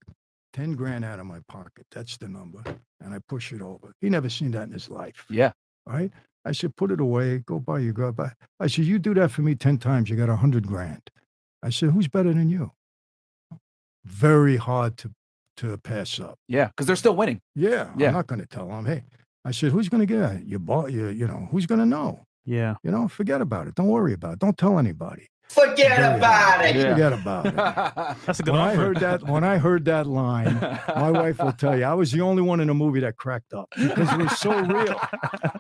10 grand out of my pocket. That's the number. And I push it over. He never seen that in his life. yeah Right? I said, put it away. Go buy your girl. Buy. I said, you do that for me 10 times, you got a hundred grand. I said, who's better than you? Very hard to to pass up. yeah because they're still winning Yeah, Yeah. I'm not going to tell him. Hey, I said, who's going to get it? Your boss, you, you know, who's going to know? Yeah. You know, forget about it. Don't worry about it. Don't tell anybody. Forget Very about hard. it. Yeah. Forget about it. That's a good when I heard that, when I heard that line, my wife will tell you, I was the only one in the movie that cracked up because it was so real.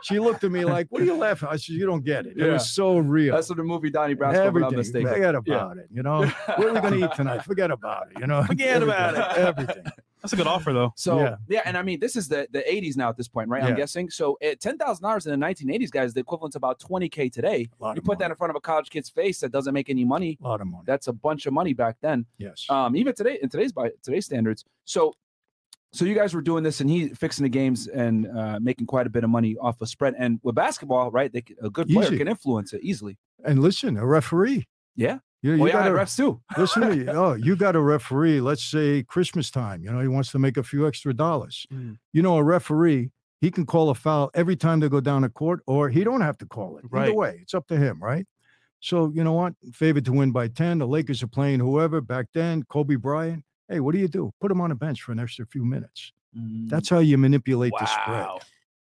She looked at me like, "What are you laughing?" I said, "You don't get it. It was so real." that's what the movie Donnie Brasco if I'm not Everything. mistaken Forget Yeah. about it. You know, what are we going to eat tonight? Forget about it. You know, Forget about it. Everything. That's a good offer though. So yeah. Yeah. and I mean this is the the 80s now at this point, right? I'm guessing. So at ten thousand dollars in the 1980s, guys, the equivalent to about 20k today. You of put that in front of a college kid's face that doesn't make any money. a lot of money. That's a bunch of money back then. Yes. Um, even today in today's by today's standards. So so you guys were doing this and he fixing the games and uh, making quite a bit of money off a spread. And with basketball, right? They, a good player Easy. can influence it easily. and listen, a referee. Yeah. You, Oh you got a, refs too. listen to me. Oh, you got a referee. Let's say Christmas time. You know, he wants to make a few extra dollars. Mm. You know, a referee, he can call a foul every time they go down to court, or he don't have to call it. Either Right. way, it's up to him, right? So you know what? Favored to win by ten. The Lakers are playing whoever back then. Kobe Bryant. Hey, what do you do? Put him on a bench for an extra few minutes. That's how you manipulate the spread. Wow.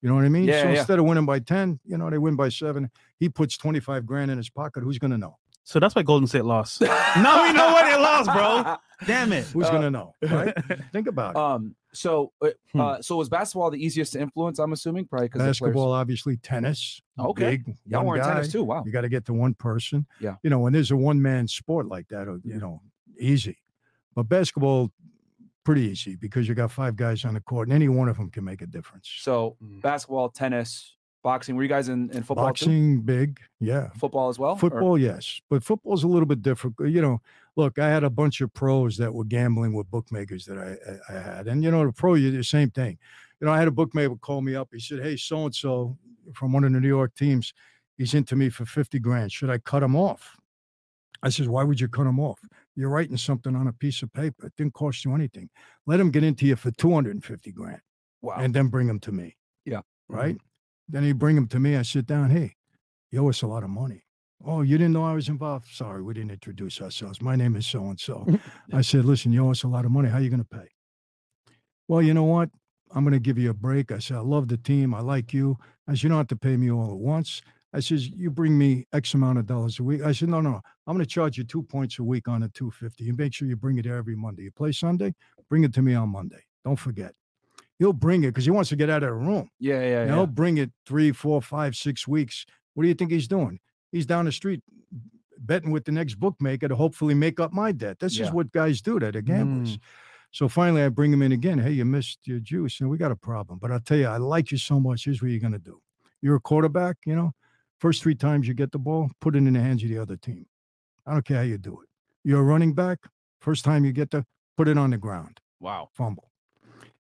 You know what I mean? Yeah, so yeah. instead of winning by 10, you know, they win by seven. He puts 25 grand in his pocket. Who's going to know? So that's why Golden State lost. now we know why they lost, bro. Damn it. Who's Uh, going to know? Right? Think about it. Um. So, uh, Hmm. uh, so was basketball the easiest to influence? I'm assuming probably because Basketball, obviously, tennis. Okay. Big, Y'all were in tennis too. Wow. You got to get to one person. Yeah. You know, when there's a one man sport like that, uh, Yeah. you know, easy. But basketball, pretty easy because you got five guys on the court and any one of them can make a difference. So Mm. basketball, tennis, boxing. Were you guys in, in football too? Boxing, big. Yeah. Football as well. or- Football, yes, but football's a little bit different. You know, look, I had a bunch of pros that were gambling with bookmakers that I, I I had, and you know, the pro, you the same thing. You know, I had a bookmaker call me up. He said, "Hey, so and so from one of the New York teams, he's into me for fifty grand. Should I cut him off?" I said, "Why would you cut him off? You're writing something on a piece of paper. It didn't cost you anything. Let him get into you for two hundred and fifty grand, wow. and then bring him to me." Yeah. Mm-hmm. Right. Then he bring him to me. I sit down. Hey, you owe us a lot of money. Oh, you didn't know I was involved? Sorry, we didn't introduce ourselves. My name is so and so. I said, listen, you owe us a lot of money. How are you going to pay? Well, you know what? I'm going to give you a break. I said, I love the team. I like you. I said, you don't have to pay me all at once. I says, you bring me X amount of dollars a week. I said, no, no, I'm going to charge you two points a week on a 250. You make sure you bring it every Monday. You play Sunday, bring it to me on Monday. Don't forget. He'll bring it because he wants to get out of the room. yeah, yeah, yeah. He'll bring it three, four, five, six weeks. What do you think he's doing? He's down the street betting with the next bookmaker to hopefully make up my debt. This Yeah. is what guys do that are gamblers. Mm. So finally, I bring him in again. Hey, you missed your juice, and we got a problem. But I'll tell you, I like you so much. Here's what you're gonna do. You're a quarterback. You know, first three times you get the ball, put it in the hands of the other team. I don't care how you do it. You're a running back. First time you get the, put it on the ground Wow. fumble.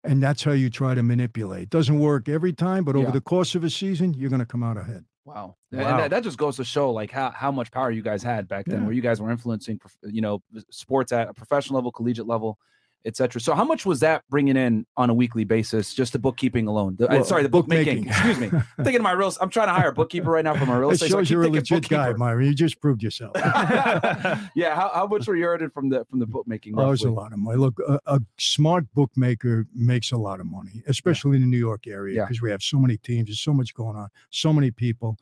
And that's how you try to manipulate. Doesn't work every time, but over Yeah. the course of a season, you're going to come out ahead. Wow. And that, that just goes to show like how, how much power you guys had back then, Yeah. where you guys were influencing, you know, sports at a professional level, collegiate level, et cetera. So how much was that bringing in on a weekly basis, just the bookkeeping alone? The, uh, Well, sorry, the bookmaking. bookmaking. Excuse me. I'm thinking of my real. I'm trying to hire a bookkeeper right now for my real estate. so I shows keep you're a legit guy. Myron. You just proved yourself. yeah. How, how much were you earning from the from the bookmaking? Oh, was a lot of money. Look, a, a smart bookmaker makes a lot of money, especially in the New York area, Yeah. because we have so many teams. There's so much going on, so many people.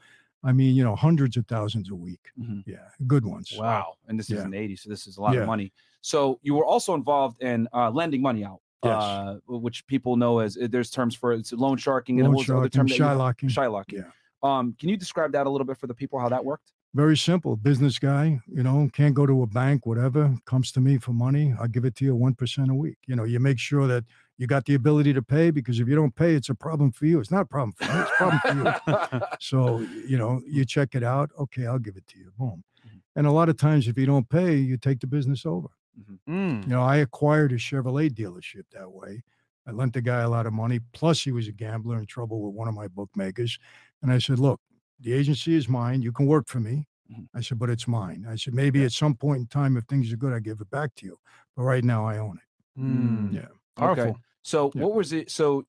I mean, you know, hundreds of thousands a week. Mhm. Yeah, good ones. Wow. And this is Yeah. in the 80s, so this is a lot Yeah. of money. So you were also involved in uh, lending money out, Yes. uh, which people know as uh, there's terms for it. it's loan sharking and Loan what was the other sharking, term shylocking. Shylocking. Yeah. Um, can you describe that a little bit for the people how that worked? Very simple. Business guy, you know, can't go to a bank, whatever, comes to me for money. I'll give it to you 1% a week. You know, you make sure that you got the ability to pay because if you don't pay, it's a problem for you. It's not a problem for me, it's a problem for you. So, you know, you check it out. Okay, I'll give it to you. Boom. Mhm. And a lot of times, if you don't pay, you take the business over. Mm. You know, I acquired a Chevrolet dealership that way. I lent the guy a lot of money. Plus, he was a gambler in trouble with one of my bookmakers. And I said, Look, the agency is mine. You can work for me. Mhm. I said, But it's mine. I said, Maybe at some point in time, if things are good, I give it back to you. But right now, I own it. Mm. Yeah. Powerful. Okay. So Yeah. what was it? So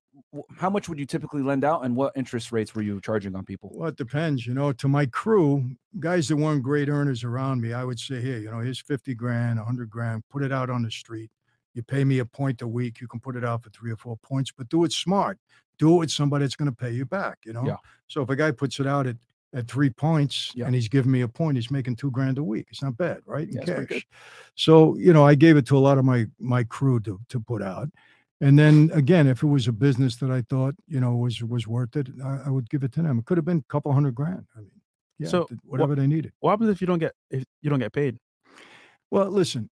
how much would you typically lend out, and what interest rates were you charging on people? Well, it depends. You know, to my crew, guys that weren't great earners around me, I would say, Here, you know, here's 50 grand, 100 grand, put it out on the street. You pay me a point a week. You can put it out for three or four points, but do it smart. Do it with somebody that's going to pay you back, you know? Yeah. So if a guy puts it out at, at three points Yeah. and he's giving me a point, he's making two grand a week. It's not bad, right? In Yeah, it's pretty good. cash. So, you know, I gave it to a lot of my my crew to to put out. And then again, if it was a business that I thought, you know, was was worth it, I, I would give it to them. It could have been a couple hundred grand. I mean, yeah, So, whatever they needed. What happens if you don't get if you don't get paid? Well, listen,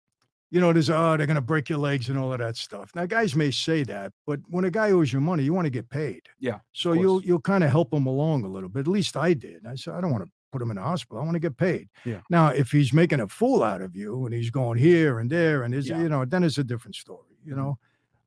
you know, there's oh, they're gonna break your legs and all of that stuff. Now, guys may say that, but when a guy owes you money, you want to get paid. Yeah, So you'll you'll kind of help him along a little bit. At least I did. I said, I don't want to put him in the hospital. I want to get paid. Yeah. Now, if he's making a fool out of you and he's going here and there and is Yeah. you know, then it's a different story, you mm-hmm. know.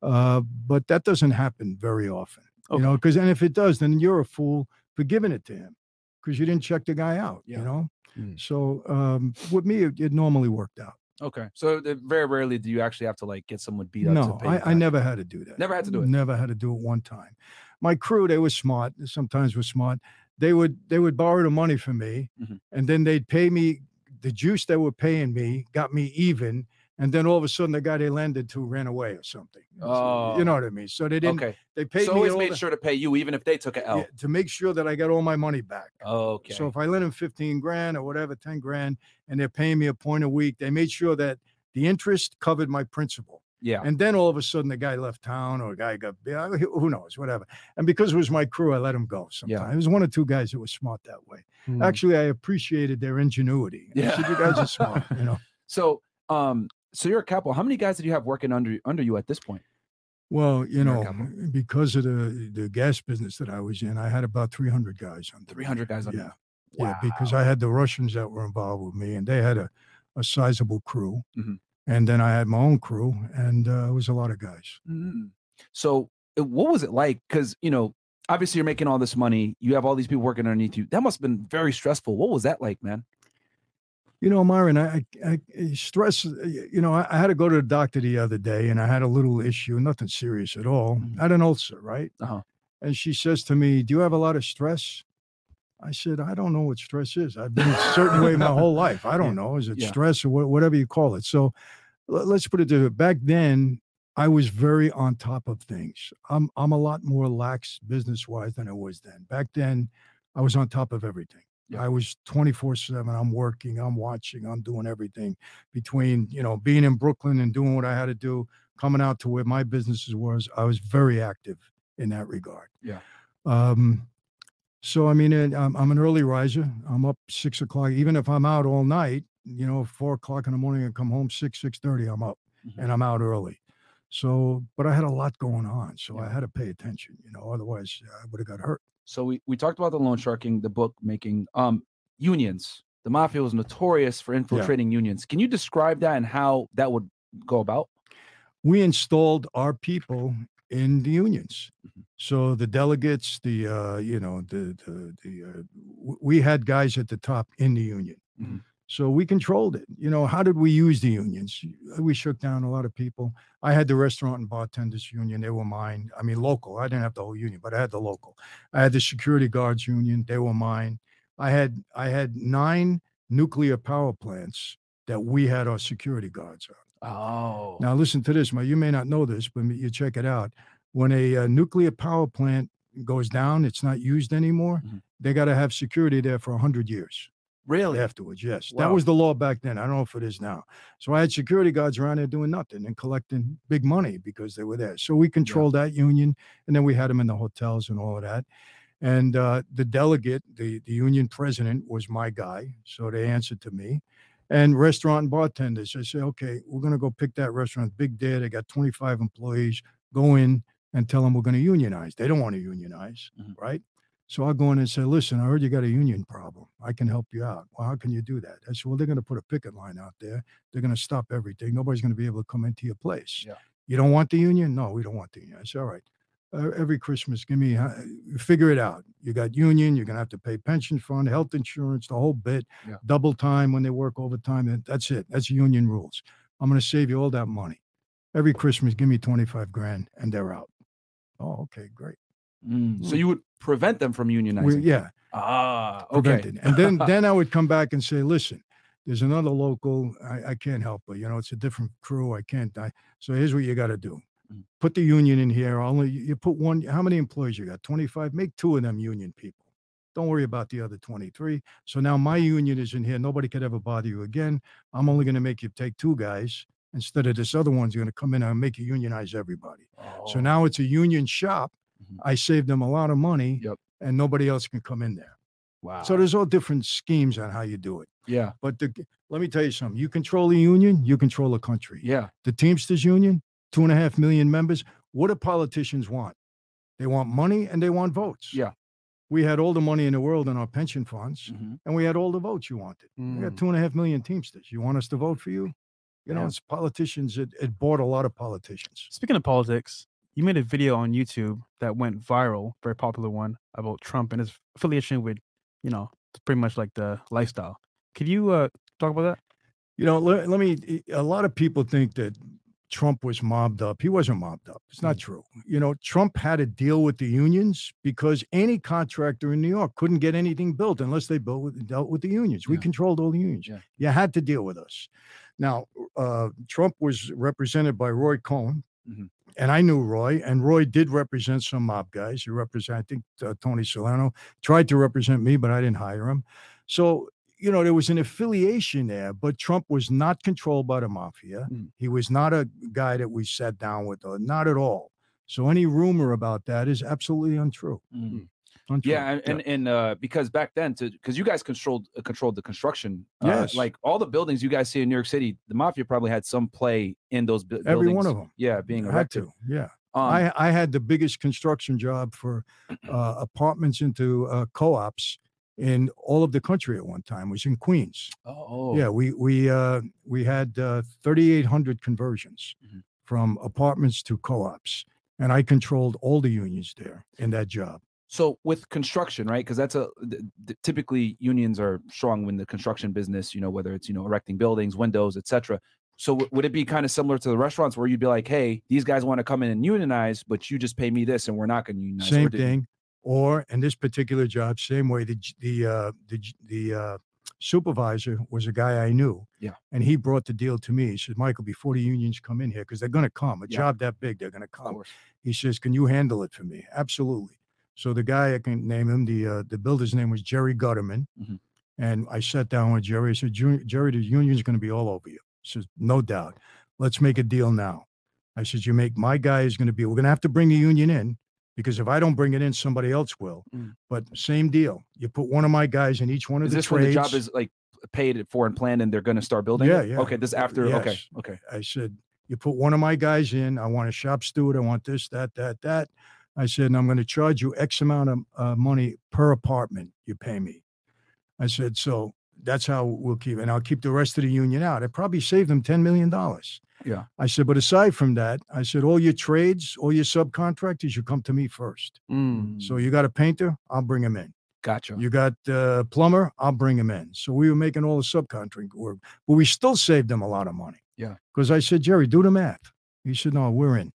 Uh, but that doesn't happen very often. You know, because and if it does, then you're a fool for giving it to him because you didn't check the guy out. Yeah. You know. Mm. So um, with me, it, it normally worked out. Okay, so very rarely do you actually have to like get someone beat up. No, to pay I, I never had to do that. Never had to do it. Never had to do it one time. My crew, they were smart. Sometimes were smart. They would they would borrow the money from me, Mhm. and then they'd pay me the juice they were paying me got me even. And then all of a sudden, the guy they lended to ran away or something. So, Oh. you know what I mean? So they didn't. Okay, They paid so me always made the- sure to pay you, even if they took an L. yeah, to make sure that I got all my money back. Okay. So if I lent them 15 grand or whatever, 10 grand, and they're paying me a point a week, they made sure that the interest covered my principal. yeah. And then all of a sudden, the guy left town or a guy got, who knows, whatever. And because it was my crew, I let him go sometimes. It was one or two guys that were smart that way. Mm. Actually, I appreciated their ingenuity. Yeah. said, you guys are smart, you know. So, um, so you're a capo. How many guys did you have working under under you at this point? Well, you know, because of the the gas business that I was in, I had about 300 guys on 300 guys under Yeah. you. Yeah, because I had the Russians that were involved with me, and they had a, a sizable crew. Mhm. And then I had my own crew, and uh, it was a lot of guys. Mm. So, what was it like? Because you know, obviously, you're making all this money. You have all these people working underneath you. That must have been very stressful. What was that like, man? You know, Myron, I, I, I stress. uh, You know, I, I had to go to the doctor the other day, and I had a little issue, nothing serious at all. I had an ulcer, right? Uh-huh. And she says to me, "Do you have a lot of stress?" I said, "I don't know what stress is. I've been a certain way my whole life. I don't know. Is it Yeah. stress or wha- whatever you call it?" So, l- let's put it this way. Back then, I was very on top of things. I'm I'm a lot more lax business wise than I was then. Back then, I was on top of everything. Yeah. I was 24 7. I'm working, I'm watching, I'm doing everything between, you know, being in Brooklyn and doing what I had to do, coming out to where my businesses was. I was very active in that regard. Yeah. Um, so, I mean, I'm, I'm an early riser. I'm up six o'clock, even if I'm out all night, you know, four o'clock in the morning and come home six, 6.30, I'm up Mhm. and I'm out early. So, but I had a lot going on. So I had to pay attention, you know, otherwise I would have got hurt. So we we talked about the loan sharking, the book making, um, unions. The mafia was notorious for infiltrating unions. Can you describe that and how that would go about? we installed our people in the unions. Mhm. So the delegates, the uh, you know, the the the uh, w- we had guys at the top in the union. Mhm. So we controlled it. You know, how did we use the unions? We shook down a lot of people. I had the restaurant and bartenders union; they were mine. I mean, local. I didn't have the whole union, but I had the local. I had the security guards union; they were mine. I had I had nine nuclear power plants that we had our security guards on. Oh, Now, listen to this. You may not know this, but you check it out. When a, uh nuclear power plant goes down, it's not used anymore. Mhm. They got to have security there for 100 years really? afterwards. Yes. That was the law back then. I don't know if it is now. So I had security guards around there doing nothing and collecting big money because they were there. So we controlled that union. And then we had them in the hotels and all of that. And uh, the delegate, the, the union president, was my guy. So they answered to me. And restaurant bartenders, I say, okay, we're going to go pick that restaurant. Big day. They got 25 employees. Go in and tell them we're going to unionize. They don't want to unionize, Mhm. right? So I'll go in and say, listen, I heard you got a union problem. I can help you out. Well, how can you do that? I said, well, they're going to put a picket line out there. They're going to stop everything. Nobody's going to be able to come into your place. Yeah. You don't want the union? No, we don't want the union. I said, all right. Uh, every Christmas, give me, uh, figure it out. You got union, you're going to have to pay pension fund, health insurance, the whole bit, Yeah. double time when they work overtime. and That's it. That's union rules. I'm going to save you all that money. Every Christmas, give me 25 grand and they're out. Oh, okay, great. Mm, So you would prevent them from unionizing? We, yeah, Ah, okay. prevented. And then then I would come back and say, listen, there's another local. I, I can't help it. You know, it's a different crew. I can't. I, so here's what you got to do. Mm. Put the union in here. Only you put one. How many employees you got? 25. Make two of them union people. Don't worry about the other 23. So now my union is in here. Nobody could ever bother you again. I'm only going to make you take two guys instead of this other one's going to come in and make you unionize everybody. So Oh, now it's a union shop. Mhm. I saved them a lot of money Yep. and nobody else can come in there. wow. So there's all different schemes on how you do it. Yeah. But the, let me tell you something. You control the union, you control a country. Yeah. The Teamsters Union, two and a half million members. What do politicians want? They want money and they want votes. Yeah. We had all the money in the world in our pension funds, Mhm. and we had all the votes you wanted. We got Mm. two and a half million Teamsters. You want us to vote for you? You know, Yeah. it's politicians. It, it bought a lot of politicians. Speaking of politics, you made a video on YouTube that went viral, very popular one about Trump and his affiliation with, you know, pretty much like the lifestyle. Could you uh, talk about that? You know, let, let me. A lot of people think that Trump was mobbed up. He wasn't mobbed up. It's not true. You know, Trump had to deal with the unions because any contractor in New York couldn't get anything built unless they built with, dealt with the unions. We controlled all the unions. Yeah. You had to deal with us. Now, uh, Trump was represented by Roy Cohn. Mhm. And I knew Roy, and Roy did represent some mob guys. He represented, I think, uh, Tony Salerno tried to represent me, but I didn't hire him. So, you know, there was an affiliation there, but Trump was not controlled by the mafia. Mm. He was not a guy that we sat down with, not at all. So any rumor about that is absolutely untrue. Mhm. Yeah, and and, and uh, because back then, to because you guys controlled uh, controlled the construction. Uh, Yes. like all the buildings you guys see in New York City, the mafia probably had some play in those bu- Every buildings. one of them. Yeah, being had to. Yeah. Um, I, I had the biggest construction job for uh, apartments into uh, co-ops in all of the country at one time. It was in Queens. oh, Yeah, we we uh, we had uh, 3,800 conversions Mhm. from apartments to co-ops, and I controlled all the unions there in that job. So with construction, right? Because that's a th- th- typically unions are strong in the construction business. You know, whether it's you know erecting buildings, windows, etc. So w- would it be kind of similar to the restaurants where you'd be like, hey, these guys want to come in and unionize, but you just pay me this, and we're not going to unionize. Same thing. Or in this particular job, same way. The the uh, the the uh, supervisor was a guy I knew. Yeah. And he brought the deal to me. He said, Michael, before the unions come in here, because they're going to come, a Yeah. job that big, they're going to come. He says, "Can you handle it for me?" Absolutely. So the guy I can name him, the uh, the builder's name was Jerry Gutterman, Mhm. and I sat down with Jerry. I said, "Jerry, the union's going to be all over you." He says, "No doubt. Let's make a deal now." I said, "You make my guy is going to be. We're going to have to bring the union in because if I don't bring it in, somebody else will. Mm. But same deal. You put one of my guys in each one of Is the this when the job is like paid for and planned, and they're going to start building? Yeah, it? yeah. Okay, this after. Okay, okay. I said, you put one of my guys in. I want a shop steward. I want this, that, that, that. I said, and I'm going to charge you X amount of uh, money per apartment you pay me. I said, so that's how we'll keep, and I'll keep the rest of the union out. I probably saved them $10 million. Yeah. I said, but aside from that, I said, all your trades, all your subcontractors, you come to me first. Mm. So you got a painter, I'll bring him in. Gotcha. You got uh, plumber, I'll bring him in. So we were making all the subcontract work, but we still saved them a lot of money. Yeah. Because I said, Jerry, do the math. He said, no, we're in.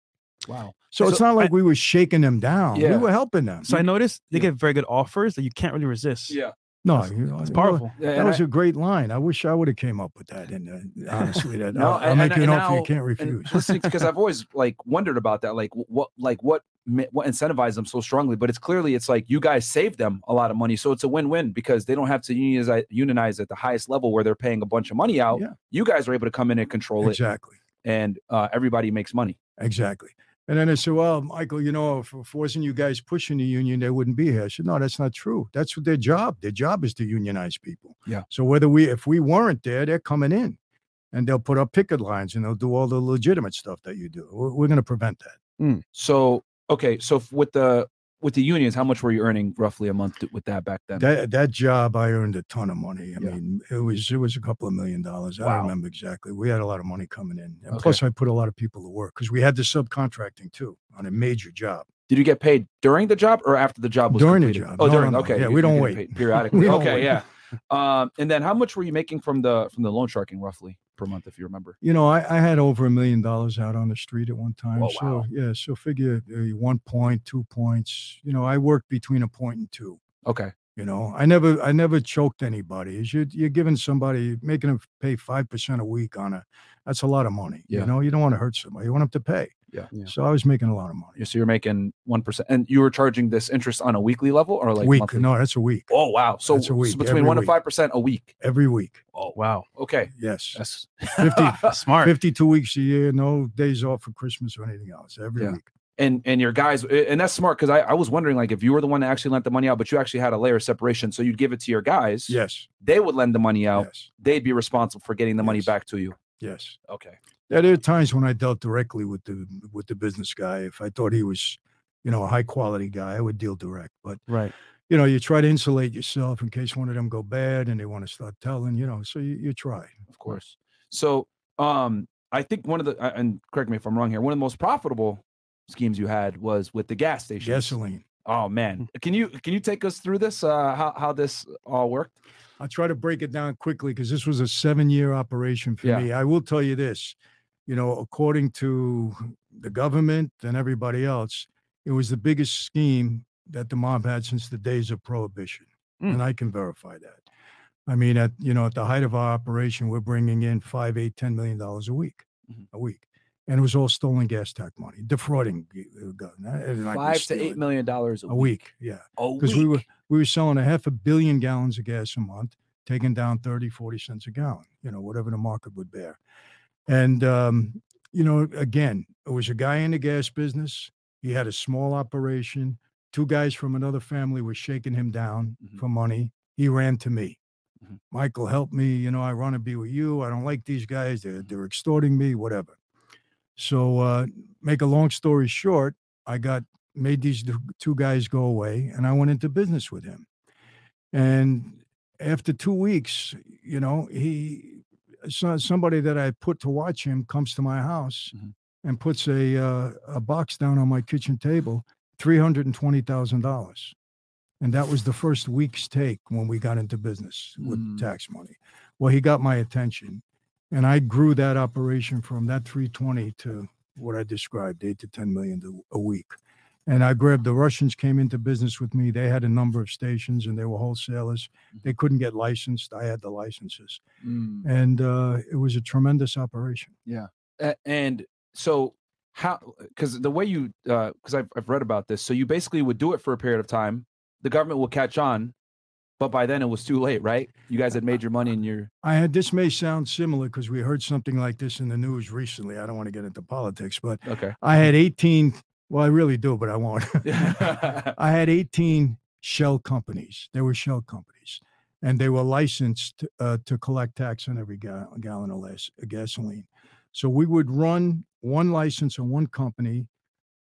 Wow. So, it's not like I- we were shaking them down. Yeah. We were helping them. So I noticed they Yeah. get very good offers that you can't really resist. Yeah. no, It's, you know, it's well, powerful. That was I- a great line. I wish I would have came up with that. And uh, honestly, that No, I'll, I'll and- make and- you an offer you can't refuse. because I've always like wondered about that, like what, like what, ma- what incentivized them so strongly. But it's clearly it's like you guys saved them a lot of money, so it's a win-win because they don't have to unionize, unionize at the highest level where they're paying a bunch of money out. Yeah. You guys are able to come in and control it, Exactly. and uh, everybody makes money. Exactly. And then I said, well, Michael, you know, if, it wasn't you guys pushing the union, they wouldn't be here. I said, no, that's not true. That's what their job. Their job is to unionize people. Yeah. So whether we, if we weren't there, they're coming in and they'll put up picket lines and they'll do all the legitimate stuff that you do. We're, we're going to prevent that. Hmm. So okay, so with the with the unions, how much were you earning roughly a month with that back then? That, that job, I earned a ton of money. I Yeah. mean, it was, it was a couple of million dollars. I Wow. don't remember exactly. We had a lot of money coming in. And Okay. plus I put a lot of people to work because we had the subcontracting too on a major job. Did you get paid during the job or after the job was During the job. Oh, No, during. no, no. Okay. Yeah, you- we don't wait. Periodically. Okay. wait. Yeah. Um, and then how much were you making from the from the loan sharking roughly per month, if you remember? You know, I, I had over a million dollars out on the street at one time. Oh, so yeah, so figure uh, one point, two points. You know, I worked between a point and two. Okay. You know, I never, I never choked anybody. Is you, you're giving somebody, making them pay five percent a week on a, that's a lot of money. Yeah. You know, you don't want to hurt somebody. You want them to pay. Yeah. Yeah. So I was making a lot of money. Yeah, So you're making one percent, and you were charging this interest on a weekly level or like week? monthly? No, that's a week. Oh wow! So, That's a so week, between every one week. and five percent a week. Every week. Oh Wow. Okay, Yes. that's 50, Smart. 52 weeks a year, no days off for Christmas or anything else. Every Yeah. week. and and your guys and that's smart because I, I was wondering like if you were the one that actually lent the money out but you actually had a layer of separation so you'd give it to your guys Yes. they would lend the money out Yes. they'd be responsible for getting the money back to you Yes. okay Yeah, there are times when I dealt directly with the with the business guy. If I thought he was, you know, a high quality guy, I would deal direct. But Right. you know, you try to insulate yourself in case one of them go bad and they want to start telling. You know, so you, you try. of course so um i think one of the and correct me if i'm wrong here one of the most profitable schemes you had was with the gas station Gasoline. oh man can you can you take us through this uh how, how this all worked I'll try to break it down quickly because this was a seven year operation for Yeah. me. I will tell you this, you know, according to the government and everybody else, it was the biggest scheme that the mob had since the days of prohibition. Mm. And I can verify that. I mean, at, you know, at the height of our operation, we're bringing in five, eight, ten million dollars a week, Mhm. a week. And it was all stolen gas tax money, defrauding the the government. It wasn't like we five to eight million dollars a week. Yeah because we were we were selling a half a billion gallons of gas a month, taking down 30, 40 cents a gallon, you know, whatever the market would bear. And um, you know, again, it was a guy in the gas business. He had a small operation. Two guys from another family were shaking him down Mhm. for money. He ran to me. Mhm. Michael, help me. You know, I want to be with you. I don't like these guys. They're, they're extorting me, whatever. So, uh, make a long story short, I got made these two- two guys go away and I went into business with him. And after two weeks, you know, he, so, somebody that I put to watch him comes to my house Mhm. and puts a, uh, a box down on my kitchen table, $320,000. And that was the first week's take when we got into business with Mm. tax money. Well, he got my attention and I grew that operation from that 320 to what I described, eight to 10 million a week. And I grabbed the Russians came into business with me. They had a number of stations and they were wholesalers. They couldn't get licensed. I had the licenses. Mm. And uh, it was a tremendous operation. Yeah, and so how because the way you because I've, I've read about this so you basically would do it for a period of time the government will catch on but by then it was too late right you guys had made your money and you're I had this may sound similar because we heard something like this in the news recently. I don't want to get into politics, but okay I had 18. Well, I really do, but I won't. I had 18 shell companies. They were shell companies, and they were licensed uh, to collect tax on every ga- gallon of gasoline. So we would run one license on one company.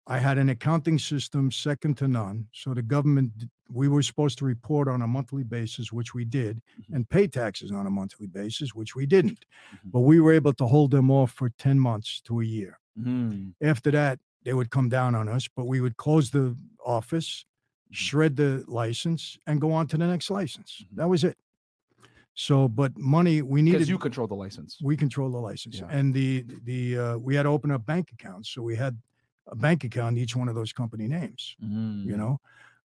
I had an accounting system second to none. So the government, we were supposed to report on a monthly basis, which we did, Mhm. and pay taxes on a monthly basis, which we didn't. Mhm. But we were able to hold them off for 10 months to a year Mm. after that they would come down on us but we would close the office Mhm. shred the license and go on to the next license Mhm. that was it so but money we needed. because you control the license we control the license Yeah. and the the uh, we had to open up bank accounts so we had a bank account in each one of those company names you Mm. know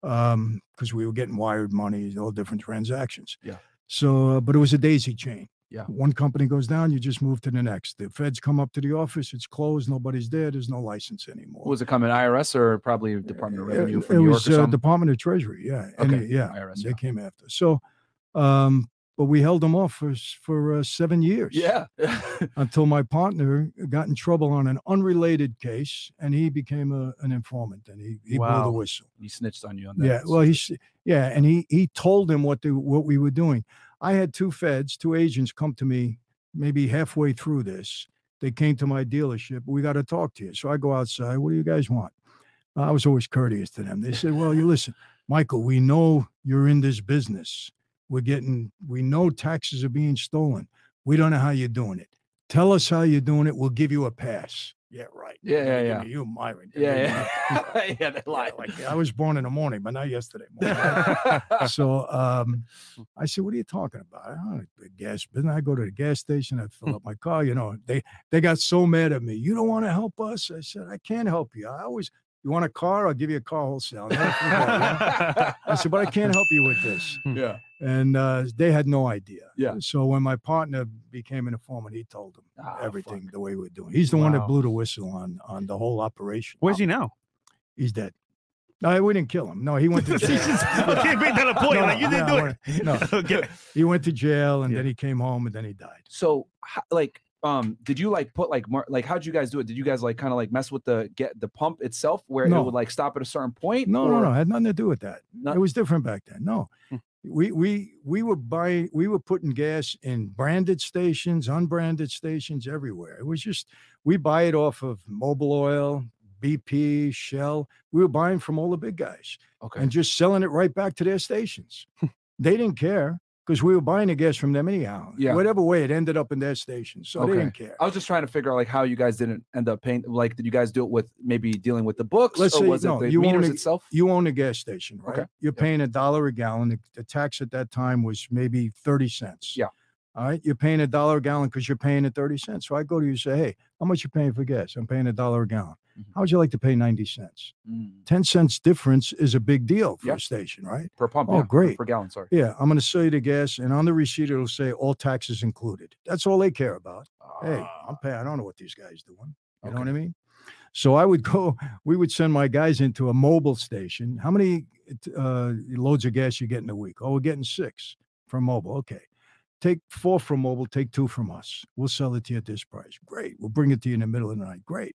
um because we were getting wired money all different transactions Yeah. so uh, but it was a daisy chain Yeah. one company goes down you just move to the next. The feds come up to the office it's closed nobody's there there's no license anymore. What was it coming irs or probably department of Uh, revenue it, it new york was uh, department of treasury yeah Okay, it- yeah IRS, they yeah. came after. So um but we held them off for for uh, seven years yeah. until my partner got in trouble on an unrelated case and he became a, an informant and he, he blew the whistle. He snitched on you on that yeah well he yeah and he he told him what they what we were doing i had two feds two agents come to me maybe halfway through this. They came to my dealership we got to talk to you. So i go outside what do you guys want? I was always courteous to them. They said well you listen michael we know you're in this business. We're getting we know taxes are being stolen. We don't know how you're doing it. Tell us how you're doing it. We'll give you a pass yeah right Yeah, yeah, me You, Myron. Yeah yeah yeah they yeah, lied like I was born in the morning, but not yesterday morning. so um, I said, "What are you talking about? I don't know the gas business. I go to the gas station, I fill up my car. You know, they they got so mad at me. You don't want to help us? I said, I can't help you. I always, you want a car? I'll give you a car wholesale. Never yeah. I said, but I can't help you with this. yeah And uh, they had no idea. Yeah. So when my partner became an informant, he told them Ah, everything fuck. the way we're doing. He's the one that blew the whistle on on the whole operation. Where's he now? He's dead. No, we didn't kill him. No, he went to jail. Okay, bring that a point. No, like you didn't no, do it. No, okay. he went to jail and Yeah. then he came home and then he died. so like um did you like put like more like how'd you guys do it? Did you guys like kind of like mess with the get the pump itself where No. it would like stop at a certain point? No, or no, no. It had nothing to do with that. not- It was different back then. No. Hmm. We we we were buying we were putting gas in branded stations, unbranded stations everywhere. It was just we buy it off of Mobil Oil, BP, Shell. We were buying from all the big guys Okay. and just selling it right back to their stations. they didn't care because we were buying the gas from them anyhow. Yeah. Whatever way it ended up in their stations. So Okay. they didn't care. I was just trying to figure out like how you guys didn't end up paying. Like, did you guys do it with maybe dealing with the books, Let's or say- was no, it the you own meters a- itself? you own a gas station, right? Okay. You're Yep. paying a dollar a gallon. The, the tax at that time was maybe 30 cents. Yeah. All right. You're paying a dollar a gallon because you're paying at 30 cents. So I go to you and say, hey, how much you paying for gas? I'm paying a dollar a gallon. Mhm. How would you like to pay 90 cents? Mm, 10 cents difference is a big deal for Yeah. a station, right? per pump. Oh, yeah, great. Per gallon. Sorry. Yeah. I'm going to sell you the gas. And on the receipt, it'll say all taxes included. That's all they care about. Hey, Ah, I'm paying. I don't know what these guys doing. You know what I mean? So I would go, we would send my guys into a Mobil station. How many uh, loads of gas you get in a week? Oh, we're getting six from Mobil. Okay. Take four from Mobil, take two from us. We'll sell it to you at this price. Great. We'll bring it to you in the middle of the night. Great.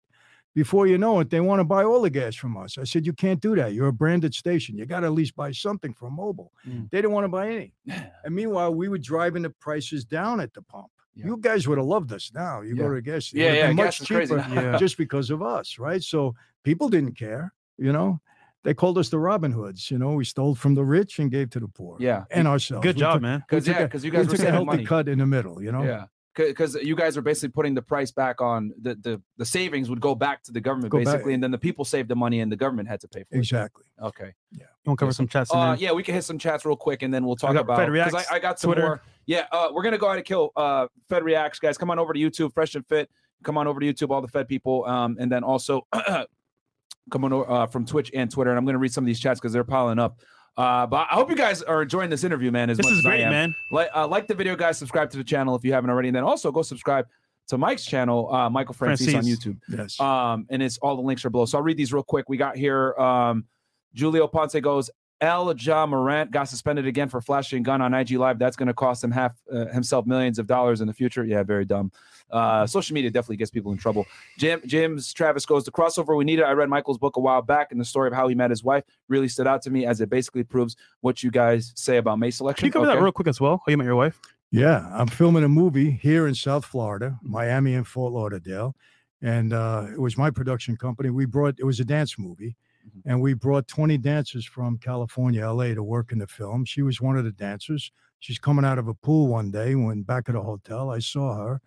Before you know it, they want to buy all the gas from us. I said, You can't do that. You're a branded station. You got to at least buy something from Mobil. Mm. They didn't want to buy any. And meanwhile, we were driving the prices down at the pump. Yeah. You guys would have loved us now. You Yeah. go to a gas station. Yeah, yeah, much cheaper just because of us, right? So people didn't care, you know. They called us the Robin Hoods, you know. We stole from the rich and gave to the poor. Yeah. and ourselves. Good We job, took- man. Because yeah, because you we guys were took a healthy money. cut in the middle, you know. Yeah. Because you guys are basically putting the price back on the, the the savings would go back to the government Go back- basically, and then the people saved the money and the government had to pay for it. exactly. Okay. You want to cover some chats? Uh, there? yeah, we can hit some chats real quick, and then we'll talk got about Fed because I, I got some Twitter. more. Yeah, uh, we're gonna go ahead and kill uh, Fed Reacts, guys. Come on over to YouTube, Fresh and Fit. Come on over to YouTube, all the Fed people, um, and then also come on over, uh, from Twitch and Twitter. And I'm gonna read some of these chats because they're piling up. Uh, but I hope you guys are enjoying this interview, man. As This much is as I great, am. man. Like, uh, like the video, guys. Subscribe to the channel if you haven't already, and then also go subscribe to Mike's channel, uh, Michael Franzese, on YouTube. Yes. Um, and it's all the links are below. So I'll read these real quick. We got here. Um, Julio Ponce goes. El Ja Morant got suspended again for flashing a gun on IG Live. That's going to cost him half uh, himself millions of dollars in the future. Yeah, very dumb. Uh, social media definitely gets people in trouble. Jim Jim's Travis goes the crossover we needed. I read Michael's book a while back, and the story of how he met his wife really stood out to me as it basically proves what you guys say about mate selection. Can you cover Okay. that real quick as well? How you met your wife? Yeah, I'm filming a movie here in South Florida, Miami and Fort Lauderdale, and uh, it was my production company. We brought it was a dance movie, Mhm. and we brought 20 dancers from California, LA, to work in the film. She was one of the dancers. She's coming out of a pool one day when back at a hotel. I saw her.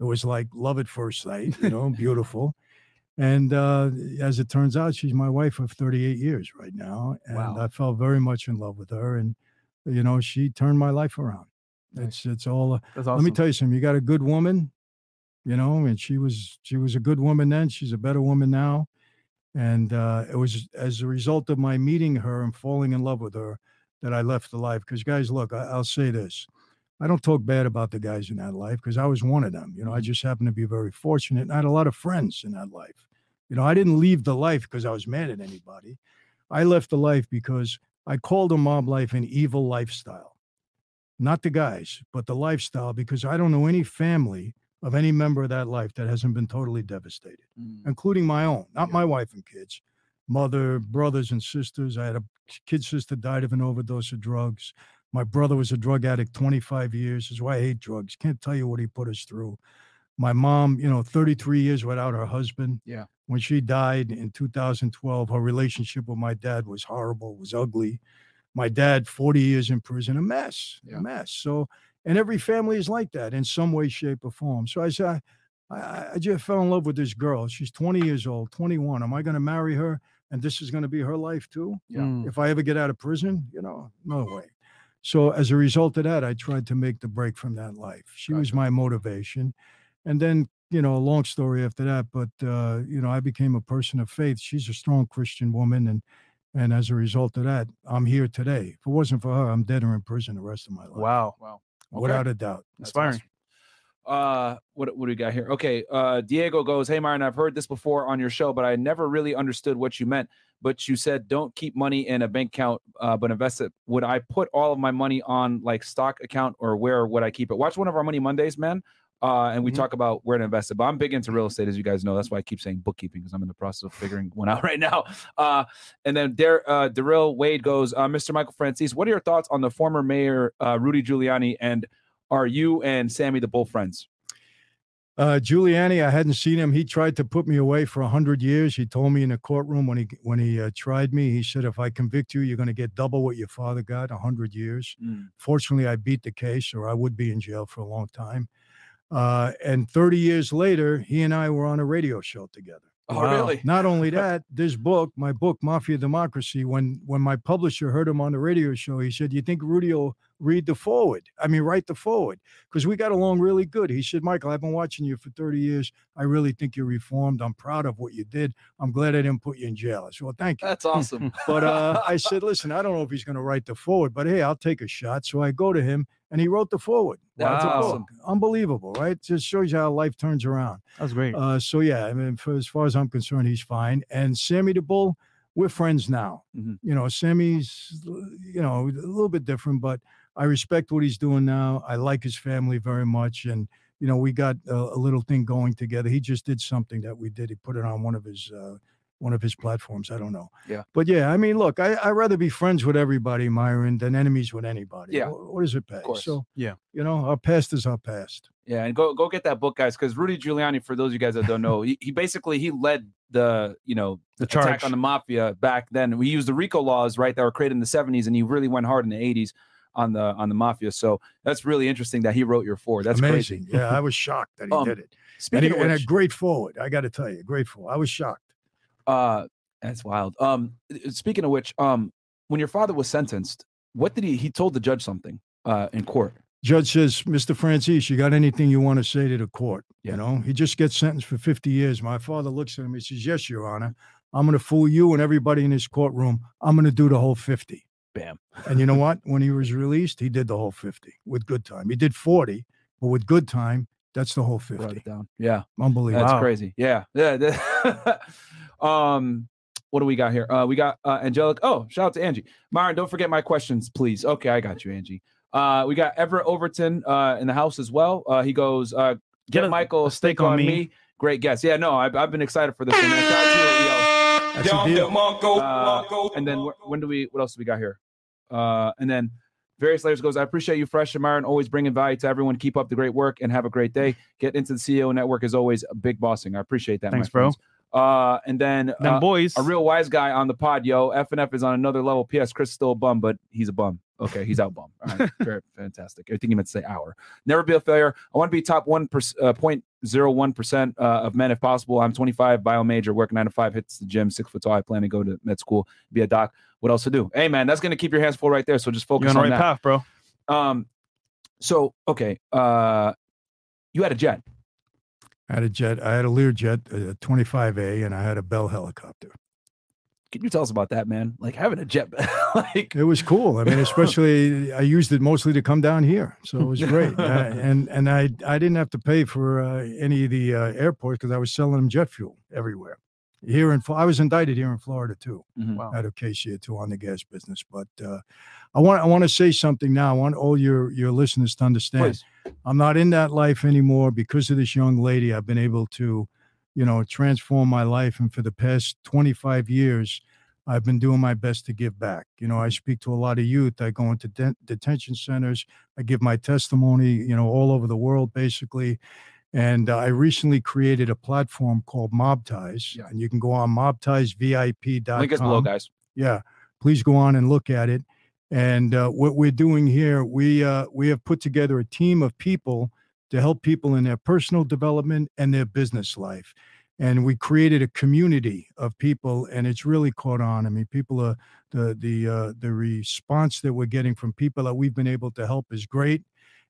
It was like love at first sight, you know, beautiful. And uh, as it turns out, she's my wife of 38 years right now, and Wow. I fell very much in love with her. And you know, she turned my life around. It's it's all. uh, awesome. Let me tell you something. You got a good woman, you know, and she was she was a good woman then. She's a better woman now, and uh, it was as a result of my meeting her and falling in love with her that I left the life. Because guys, look, I, I'll say this: I don't talk bad about the guys in that life because I was one of them. You know, I just happened to be very fortunate, and I had a lot of friends in that life. You know, I didn't leave the life because I was mad at anybody. I left the life because I called a mob life an evil lifestyle not the guys, but the lifestyle, because I don't know any family of any member of that life that hasn't been totally devastated, Mm, including my own, not Yeah. my wife and kids, mother, brothers, and sisters. I had a kid sister died of an overdose of drugs. My brother was a drug addict 25 years. Is why I hate drugs. Can't tell you what he put us through. My mom, you know, 33 years without her husband. Yeah. When she died in 2012, her relationship with my dad was horrible, was ugly my dad 40 years in prison a mess Yeah. a mess so and every family is like that in some way shape or form so i said I, I, I just fell in love with this girl she's 20 years old 21 am i going to marry her and this is going to be her life too Yeah. Mm. if i ever get out of prison you know no way so as a result of that i tried to make the break from that life she was my motivation and then you know a long story after that but uh you know i became a person of faith she's a strong christian woman and and as a result of that, I'm here today. If it wasn't for her, I'm dead or in prison the rest of my life. Wow. Wow. Without a doubt. That's Inspiring. awesome. Uh, what what do we got here? Okay, uh, Diego goes, "Hey, Myron, I've heard this before on your show, but I never really understood what you meant. But you said don't keep money in a bank account, uh, but invest it. Would I put all of my money on like stock account, or where would I keep it? Watch one of our Money Mondays, man. Uh, and we Mhm. talk about where to invest it. But I'm big into real estate, as you guys know. That's why I keep saying bookkeeping because I'm in the process of figuring one out right now. Uh, and then there, uh, Daryl Wade goes, uh, Mr. Michael Franzese, what are your thoughts on the former mayor uh, Rudy Giuliani? And are you and Sammy the Bull friends? Uh, Giuliani, I hadn't seen him. He tried to put me away for a hundred years. He told me in the courtroom when he when he uh, tried me, he said, "If I convict you, you're going to get double what your father got, hundred years." Fortunately, I beat the case, or I would be in jail for a long time. Uh, and 30 years later, he and I were on a radio show together. Oh, Wow. really? Not only that, this book, my book, Mafia Democracy, when when my publisher heard him on the radio show, he said, You think Rudy will read the foreword? I mean, write the foreword. Because we got along really good. He said, Michael, I've been watching you for 30 years. I really think you're reformed. I'm proud of what you did. I'm glad I didn't put you in jail. I said, Well, thank you. That's awesome. But uh, I said, listen, I don't know if he's going to write the foreword, but hey, I'll take a shot. So I go to him and he wrote the foreword. That's Wow. awesome. Unbelievable, right? Just shows you how life turns around. That's great. Uh, so yeah, I mean, for, as far as I'm concerned, he's fine. And Sammy the Bull, we're friends now. Mhm. You know, Sammy's, you know, a little bit different, but I respect what he's doing now. I like his family very much, and you know, we got a, a little thing going together. He just did something that we did. He put it on one of his. Uh, one of his platforms. I don't know. Yeah. But yeah, I mean, look, I I rather be friends with everybody, Myron, than enemies with anybody. Yeah. What, what does it pay? course. So Yeah. you know, our past is our past. Yeah, and go go get that book, guys, because Rudy Giuliani, for those of you guys that don't know, he, he basically he led the you know The attack charge. on the mafia back then. We used the RICO laws, right, that were created in the '70s, and he really went hard in the '80s on the on the mafia. So that's really interesting that he wrote your four. That's amazing. crazy. yeah, I was shocked that he Um, did it. And, Speaking he, of and a great foreword. I got to tell you, great foreword. I was shocked. Uh, that's wild. Um, speaking of which, um, when your father was sentenced, what did he? He told the judge something uh in court. Judge says, Mr. Franzese, you got anything you want to say to the court? Yeah. You know, he just gets sentenced for 50 years. My father looks at him. He says, Yes, Your Honor. I'm going to fool you and everybody in this courtroom. I'm going to do the whole 50. Bam. And you know what? When he was released, he did the whole 50 with good time. He did 40, but with good time, that's the whole Wrote 50. it down. Yeah. Unbelievable. That's Wow. crazy. Yeah. Yeah. that- um, what do we got here? Uh, we got uh, Angelic. Oh, shout out to Angie. Myron, don't forget my questions, please. Okay, I got you, Angie. Uh, we got Everett Overton uh, in the house as well. Uh, he goes, uh, get, Get a- Michael a steak on me. Great guess. Yeah, no, I've, I've been excited for this one. Man. Shout out to you, yo. That's a deal. Uh, and then wh- when do we? What else do we got here? Uh, and then various layers goes. I appreciate you, Fresh and Myron, always bringing value to everyone. Keep up the great work and have a great day. Get into the CEO network as always. Big bossing. I appreciate that. Thanks, my bro. friends. Uh, and then Them uh, boys. a real wise guy on the pod, yo. F and F is on another level. P.S. Chris is still a bum, but he's a bum. Okay, he's out bum. All right, very fantastic. I think he meant to say hour. Never be a failure. I want to be top one uh, point zero one percent uh, of men if possible. I'm 25, bio major, work nine to five, hits the gym, six foot tall. I plan to go to med school, be a doc. What else to do? Hey man, that's gonna keep your hands full right there. So just focus You're on the right that. path, bro. Um, so okay, uh, you had a jet. I had a jet. I had a Learjet, a 25A, and I had a Bell helicopter. Can you tell us about that, man? Like having a jet, like It was cool. I mean, especially I used it mostly to come down here, so it was great. Uh, and and I I didn't have to pay for uh, any of the uh, airports because I was selling them jet fuel everywhere. Here in Fl- I was indicted here in Florida too, Mhm. Wow. out of case here too on the gas business. But uh, I want I want to say something now. I want all your your listeners to understand. please. I'm not in that life anymore because of this young lady. I've been able to, you know, transform my life. And for the past 25 years, I've been doing my best to give back. You know, I speak to a lot of youth. I go into de- detention centers. I give my testimony, you know, all over the world, basically. And uh, I recently created a platform called Mob Ties. Yeah. And you can go on mobtiesvip.com. Link is below, guys. Yeah, please go on and look at it. And uh, what we're doing here, we uh, we have put together a team of people to help people in their personal development and their business life. And we created a community of people, and it's really caught on. I mean, people are the the uh, the response that we're getting from people that we've been able to help is great.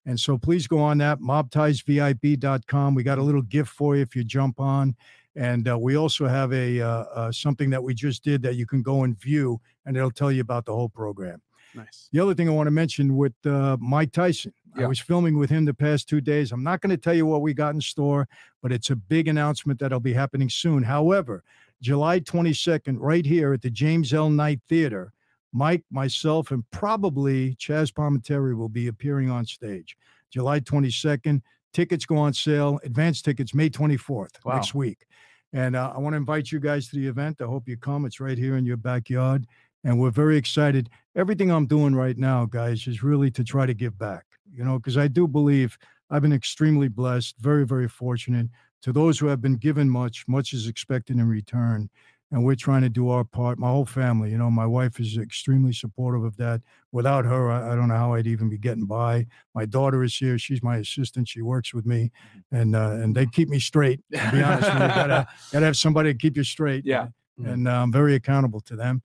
And so please go on that mobtiesvip.com. We got a little gift for you if you jump on. And uh, we also have a uh, uh, something that we just did that you can go and view, and it'll tell you about the whole program. Nice. The other thing I want to mention with uh, Mike Tyson, I was filming with him the past two days. I'm not going to tell you what we got in store, but it's a big announcement that'll be happening soon. However, July 22nd, right here at the James L. Knight Theater, Mike, myself, and probably Chaz Palminteri will be appearing on stage. July 22nd, Tickets go on sale. Advance tickets May 24th Wow. next week. And uh, I want to invite you guys to the event. I hope you come. It's right here in your backyard. And we're very excited. Everything I'm doing right now, guys, is really to try to give back, you know, because I do believe I've been extremely blessed, very, very fortunate. To those who have been given much, much is expected in return. And we're trying to do our part. My whole family, you know, my wife is extremely supportive of that. Without her, I, I don't know how I'd even be getting by. My daughter is here. She's my assistant. She works with me, and uh, and they keep me straight. To be honest, you, gotta gotta have somebody to keep you straight. Yeah. Mhm. and uh, I'm very accountable to them,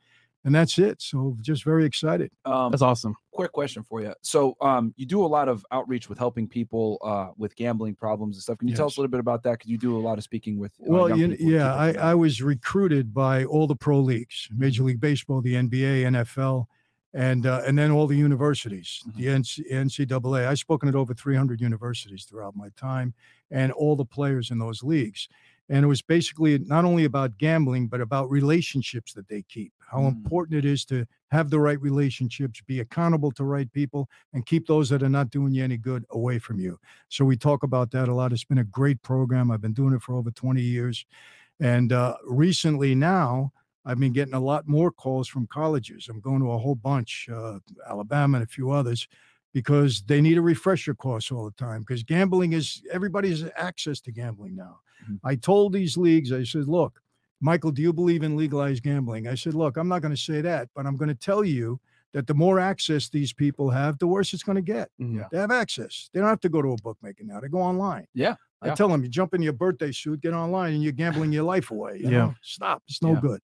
and that's it. So just very excited. Um, That's awesome. quick question for you. So, um, you do a lot of outreach with helping people uh, with gambling problems and stuff. Can you tell us a little bit about that? Because you do a lot of speaking with. uh, Well, young you, yeah, I, I was recruited by all the pro leagues, Major League Baseball, the NBA, NFL, and uh, and then all the universities, Mm-hmm. the NC, NCAA. I've spoken at over 300 universities throughout my time, and all the players in those leagues. And it was basically not only about gambling, but about relationships that they keep. How Mm. important it is to have the right relationships, be accountable to right people, and keep those that are not doing you any good away from you. So we talk about that a lot. It's been a great program. I've been doing it for over 20 years. And uh, recently now, I've been getting a lot more calls from colleges. I'm going to a whole bunch, uh, Alabama and a few others, because they need a refresher course all the time. Because gambling is everybody's access to gambling now. Mhm. I told these leagues, I said, look, Michael, do you believe in legalized gambling? I said, look, I'm not going to say that, but I'm going to tell you that the more access these people have, the worse it's going to get. Yeah. They have access. They don't have to go to a bookmaker now. They go online. Yeah, I yeah. tell them, you jump in your birthday suit, get online, and you're gambling your life away. you Yeah. know? Stop. It's no Yeah. good.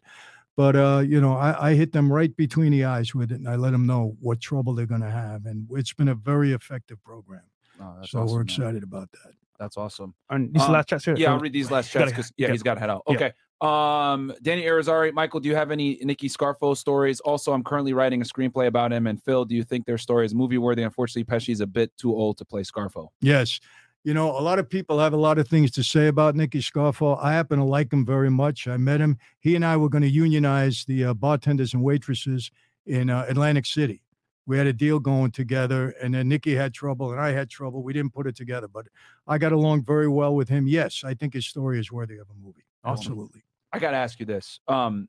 But uh, you know, I, I hit them right between the eyes with it, and I let them know what trouble they're going to have, and it's been a very effective program. Oh, so awesome, we're man. excited about that. That's awesome. And these Um, last chats here. Yeah, I'll read these last Gotta- chats because yeah, yeah. he's got to head out. Yeah. Okay. Um, Danny Arizari, Michael, do you have any Nicky Scarfo stories? Also, I'm currently writing a screenplay about him. And Phil, do you think their story is movie worthy? Unfortunately, Pesci's a bit too old to play Scarfo. Yes. You know, a lot of people have a lot of things to say about Nicky Scarfo. I happen to like him very much. I met him. He and I were going to unionize the uh, bartenders and waitresses in uh, Atlantic City. We had a deal going together, and then Nicky had trouble, and I had trouble. We didn't put it together, but I got along very well with him. Yes, I think his story is worthy of a movie. Awesome. Absolutely. I got to ask you this. Um,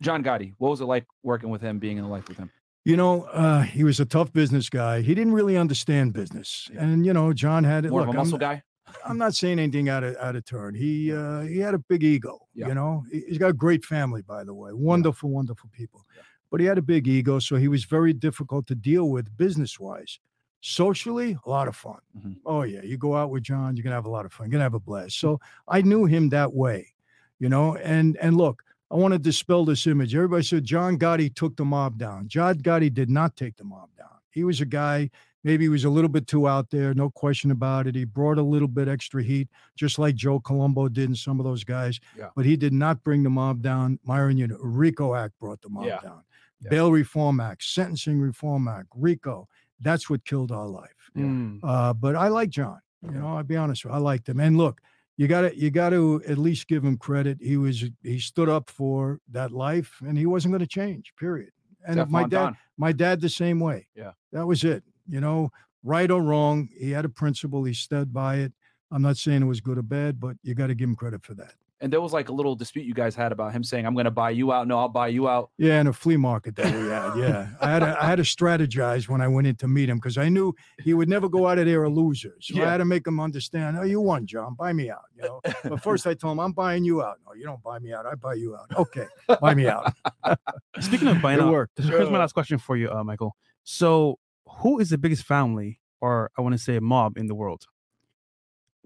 John Gotti, what was it like working with him, being in the life with him? You know, uh, he was a tough business guy. He didn't really understand business, and you know, John had it. More look, of a I'm- muscle guy? I'm not saying anything out of out of turn. He uh, he had a big ego. Yeah. You know, He- he's got a great family, by the way. Wonderful, wonderful people. Yeah. But he had a big ego, so he was very difficult to deal with business wise. Socially, a lot of fun. Mhm. Oh yeah, you go out with John, you're gonna have a lot of fun. You're gonna have a blast. So I knew him that way, you know. And and look, I want to dispel this image. Everybody said John Gotti took the mob down. John Gotti did not take the mob down. He was a guy maybe he was a little bit too out there, no question about it. He brought a little bit extra heat, just like Joe Colombo did and some of those guys. Yeah. But he did not bring the mob down. Myron, you know, RICO Act brought the mob Yeah. down. Yeah. Bail Reform Act, Sentencing Reform Act, RICO. That's what killed our life. Mm. Uh, but I like John. You know, I'll be honest with you. I liked him. And look, you gotta you gotta at least give him credit. He was he stood up for that life and he wasn't gonna change, period. And Steph my dad, my dad the same way. Yeah. That was it. You know, right or wrong, he had a principle, he stood by it. I'm not saying it was good or bad, but you got to give him credit for that. And there was like a little dispute you guys had about him saying, "I'm going to buy you out." No, I'll buy you out. Yeah, in a flea market that we had. Yeah, I had to, I had to strategize when I went in to meet him because I knew he would never go out of there a loser. So Yeah. I had to make him understand. Oh, you won, John. Buy me out. You know. But first, I told him, "I'm buying you out." No, you don't buy me out. I buy you out. Okay, buy me out. Speaking of buying It out, worked. here's my last question for you, uh, Michael. So, who is the biggest family, or I want to say mob, in the world?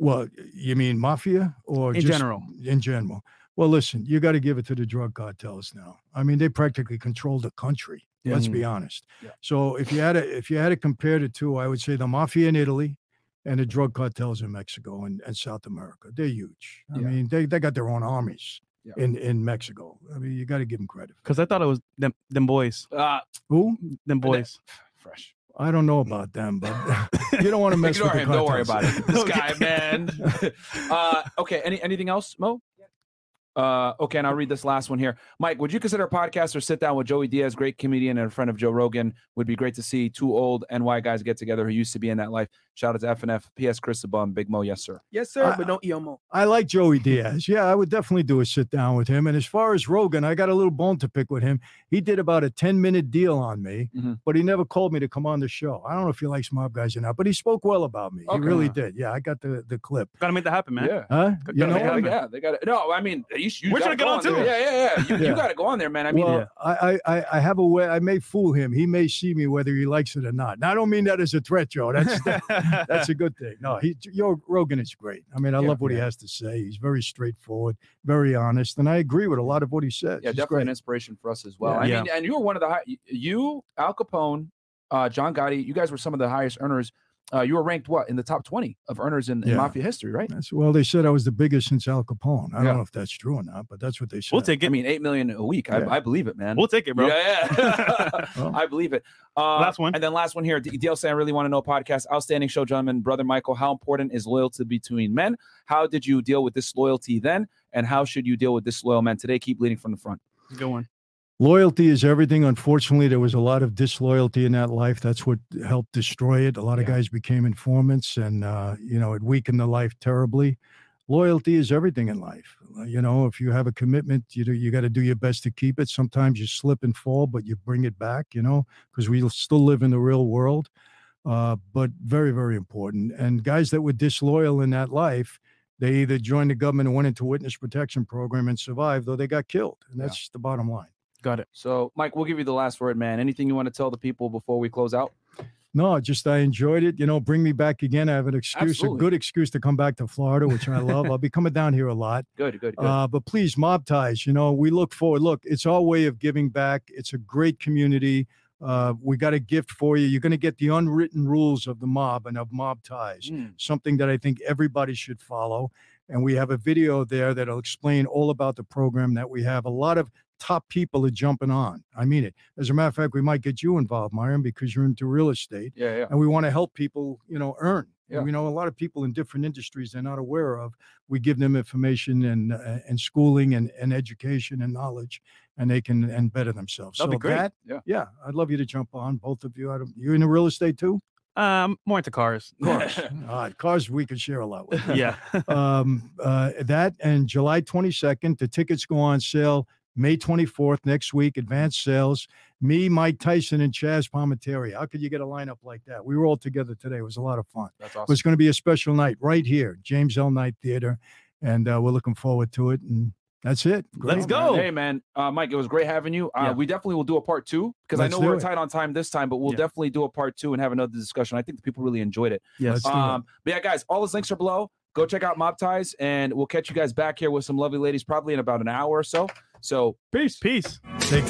Well, you mean mafia or In just- general. In general. Well, listen, you got to give it to the drug cartels now. I mean, they practically control the country. Let's be honest. Yeah. So if you had to, if you had to compare the two, I would say the mafia in Italy and the drug cartels in Mexico and, and South America. They're huge. I Yeah. mean, they, they got their own armies Yeah. in, in Mexico. I mean, you got to give them credit. Because I thought it was them, them boys, Ah, Who? them boys. fresh. I don't know about them, but you don't want to mess Ignore with him. Don't worry about it. This Okay. guy, man. uh, okay. Any anything else, Mo? Uh, okay, and I'll read this last one here. Mike, would you consider a podcast or sit down with Joey Diaz, great comedian and a friend of Joe Rogan? Would be great to see two old NY guys get together who used to be in that life. Shout out to FNF, PS Chris the Bum, Big Mo, yes sir. Yes, sir. I- but no EMO. I like Joey Diaz. Yeah, I would definitely do a sit down with him. And as far as Rogan, I got a little bone to pick with him. He did about a 10 minute deal on me, Mhm. but he never called me to come on the show. I don't know if he likes mob guys or not, but he spoke well about me. Okay. He really did. Yeah, I got the, the clip. Gotta make that happen, man. Yeah. Huh? Gotta You know, it yeah, happen. yeah, they got it. No, I mean, you, sh- you We're gotta trying to get go on there. too. Yeah, yeah, yeah. You, you got to go on there, man. I mean, well, I, I I- I have a way. I may fool him. He may see me whether he likes it or not. And I don't mean that as a threat, Joe. That's that's a good thing. No, he Joe Rogan is great. I mean, I Yeah, love what he has to say. He's very straightforward, very honest, and I agree with a lot of what he says. yeah, He's definitely great. an inspiration for us as well. Yeah. I Yeah. mean, and you were one of the high. You, Al Capone, uh, John Gotti. You guys were some of the highest earners. Uh, you were ranked what in the top twenty of earners in, in mafia history, right? That's, well, they said I was the biggest since Al Capone. I Yeah. don't know if that's true or not, but that's what they said. we'll take it. I it. mean, eight million a week. Yeah. I, I believe it, man. we'll take it, bro. Yeah, yeah. Well. I believe it. Uh, Last one. and then last one here. D- DLC, I really want to know podcast. Outstanding show, gentlemen. Brother Michael, how important is loyalty between men? How did you deal with disloyalty then? And how should you deal with disloyal men today? Keep leading from the front. Good one. Loyalty is everything. Unfortunately, there was a lot of disloyalty in that life. That's what helped destroy it. A lot of Yeah. guys became informants, and uh, you know it weakened the life terribly. Loyalty is everything in life. Uh, You know, if you have a commitment, you do, you got to do your best to keep it. Sometimes you slip and fall, but you bring it back. You know, because we still live in the real world. Uh, but very, very important. And guys that were disloyal in that life, they either joined the government and went into witness protection program and survived, or they got killed. And Yeah. that's the bottom line. Got it. So, Mike, we'll give you the last word, man. Anything you want to tell the people before we close out? No, just I enjoyed it. You know, bring me back again. I have an excuse, Absolutely. a good excuse to come back to Florida, which I love. I'll be coming down here a lot. Good, good, good. Uh, but please, mob ties. You know, we look forward. Look, it's our way of giving back. It's a great community. Uh, we got a gift for you. You're going to get the unwritten rules of the mob and of mob ties. Mm, Something that I think everybody should follow. And we have a video there that'll explain all about the program that we have. A lot of top people are jumping on. I mean it. As a matter of fact, we might get you involved, Myron, because you're into real estate yeah, yeah. and we want to help people you know earn Yeah. and we know a lot of people in different industries they're not aware of we give them information and uh, and schooling and, and education and knowledge and they can and better themselves That'd be great. that Yeah. yeah i'd love you to jump on both of you I don't, you into real estate too Um, more into cars. cars all right cars we could share a lot with yeah. um uh that and july 22nd the tickets go on sale may 24th next week advanced sales me mike tyson and chaz palminteri how could you get a lineup like that we were all together today it was a lot of fun That's awesome. it's going to be a special night right here, James L. Knight Theater, and uh, we're looking forward to it. And that's it. Let's go. Hey, man. Uh, Mike, it was great having you. Uh, Yeah. We definitely will do a part two because I know we're it. tight on time this time, but we'll Yeah. definitely do a part two and have another discussion. I think the people really enjoyed it. Yes. Let's it. Um, but yeah, guys, all those links are below. Go check out Mob Ties, and we'll catch you guys back here with some lovely ladies probably in about an hour or so. So, peace. Peace. Take-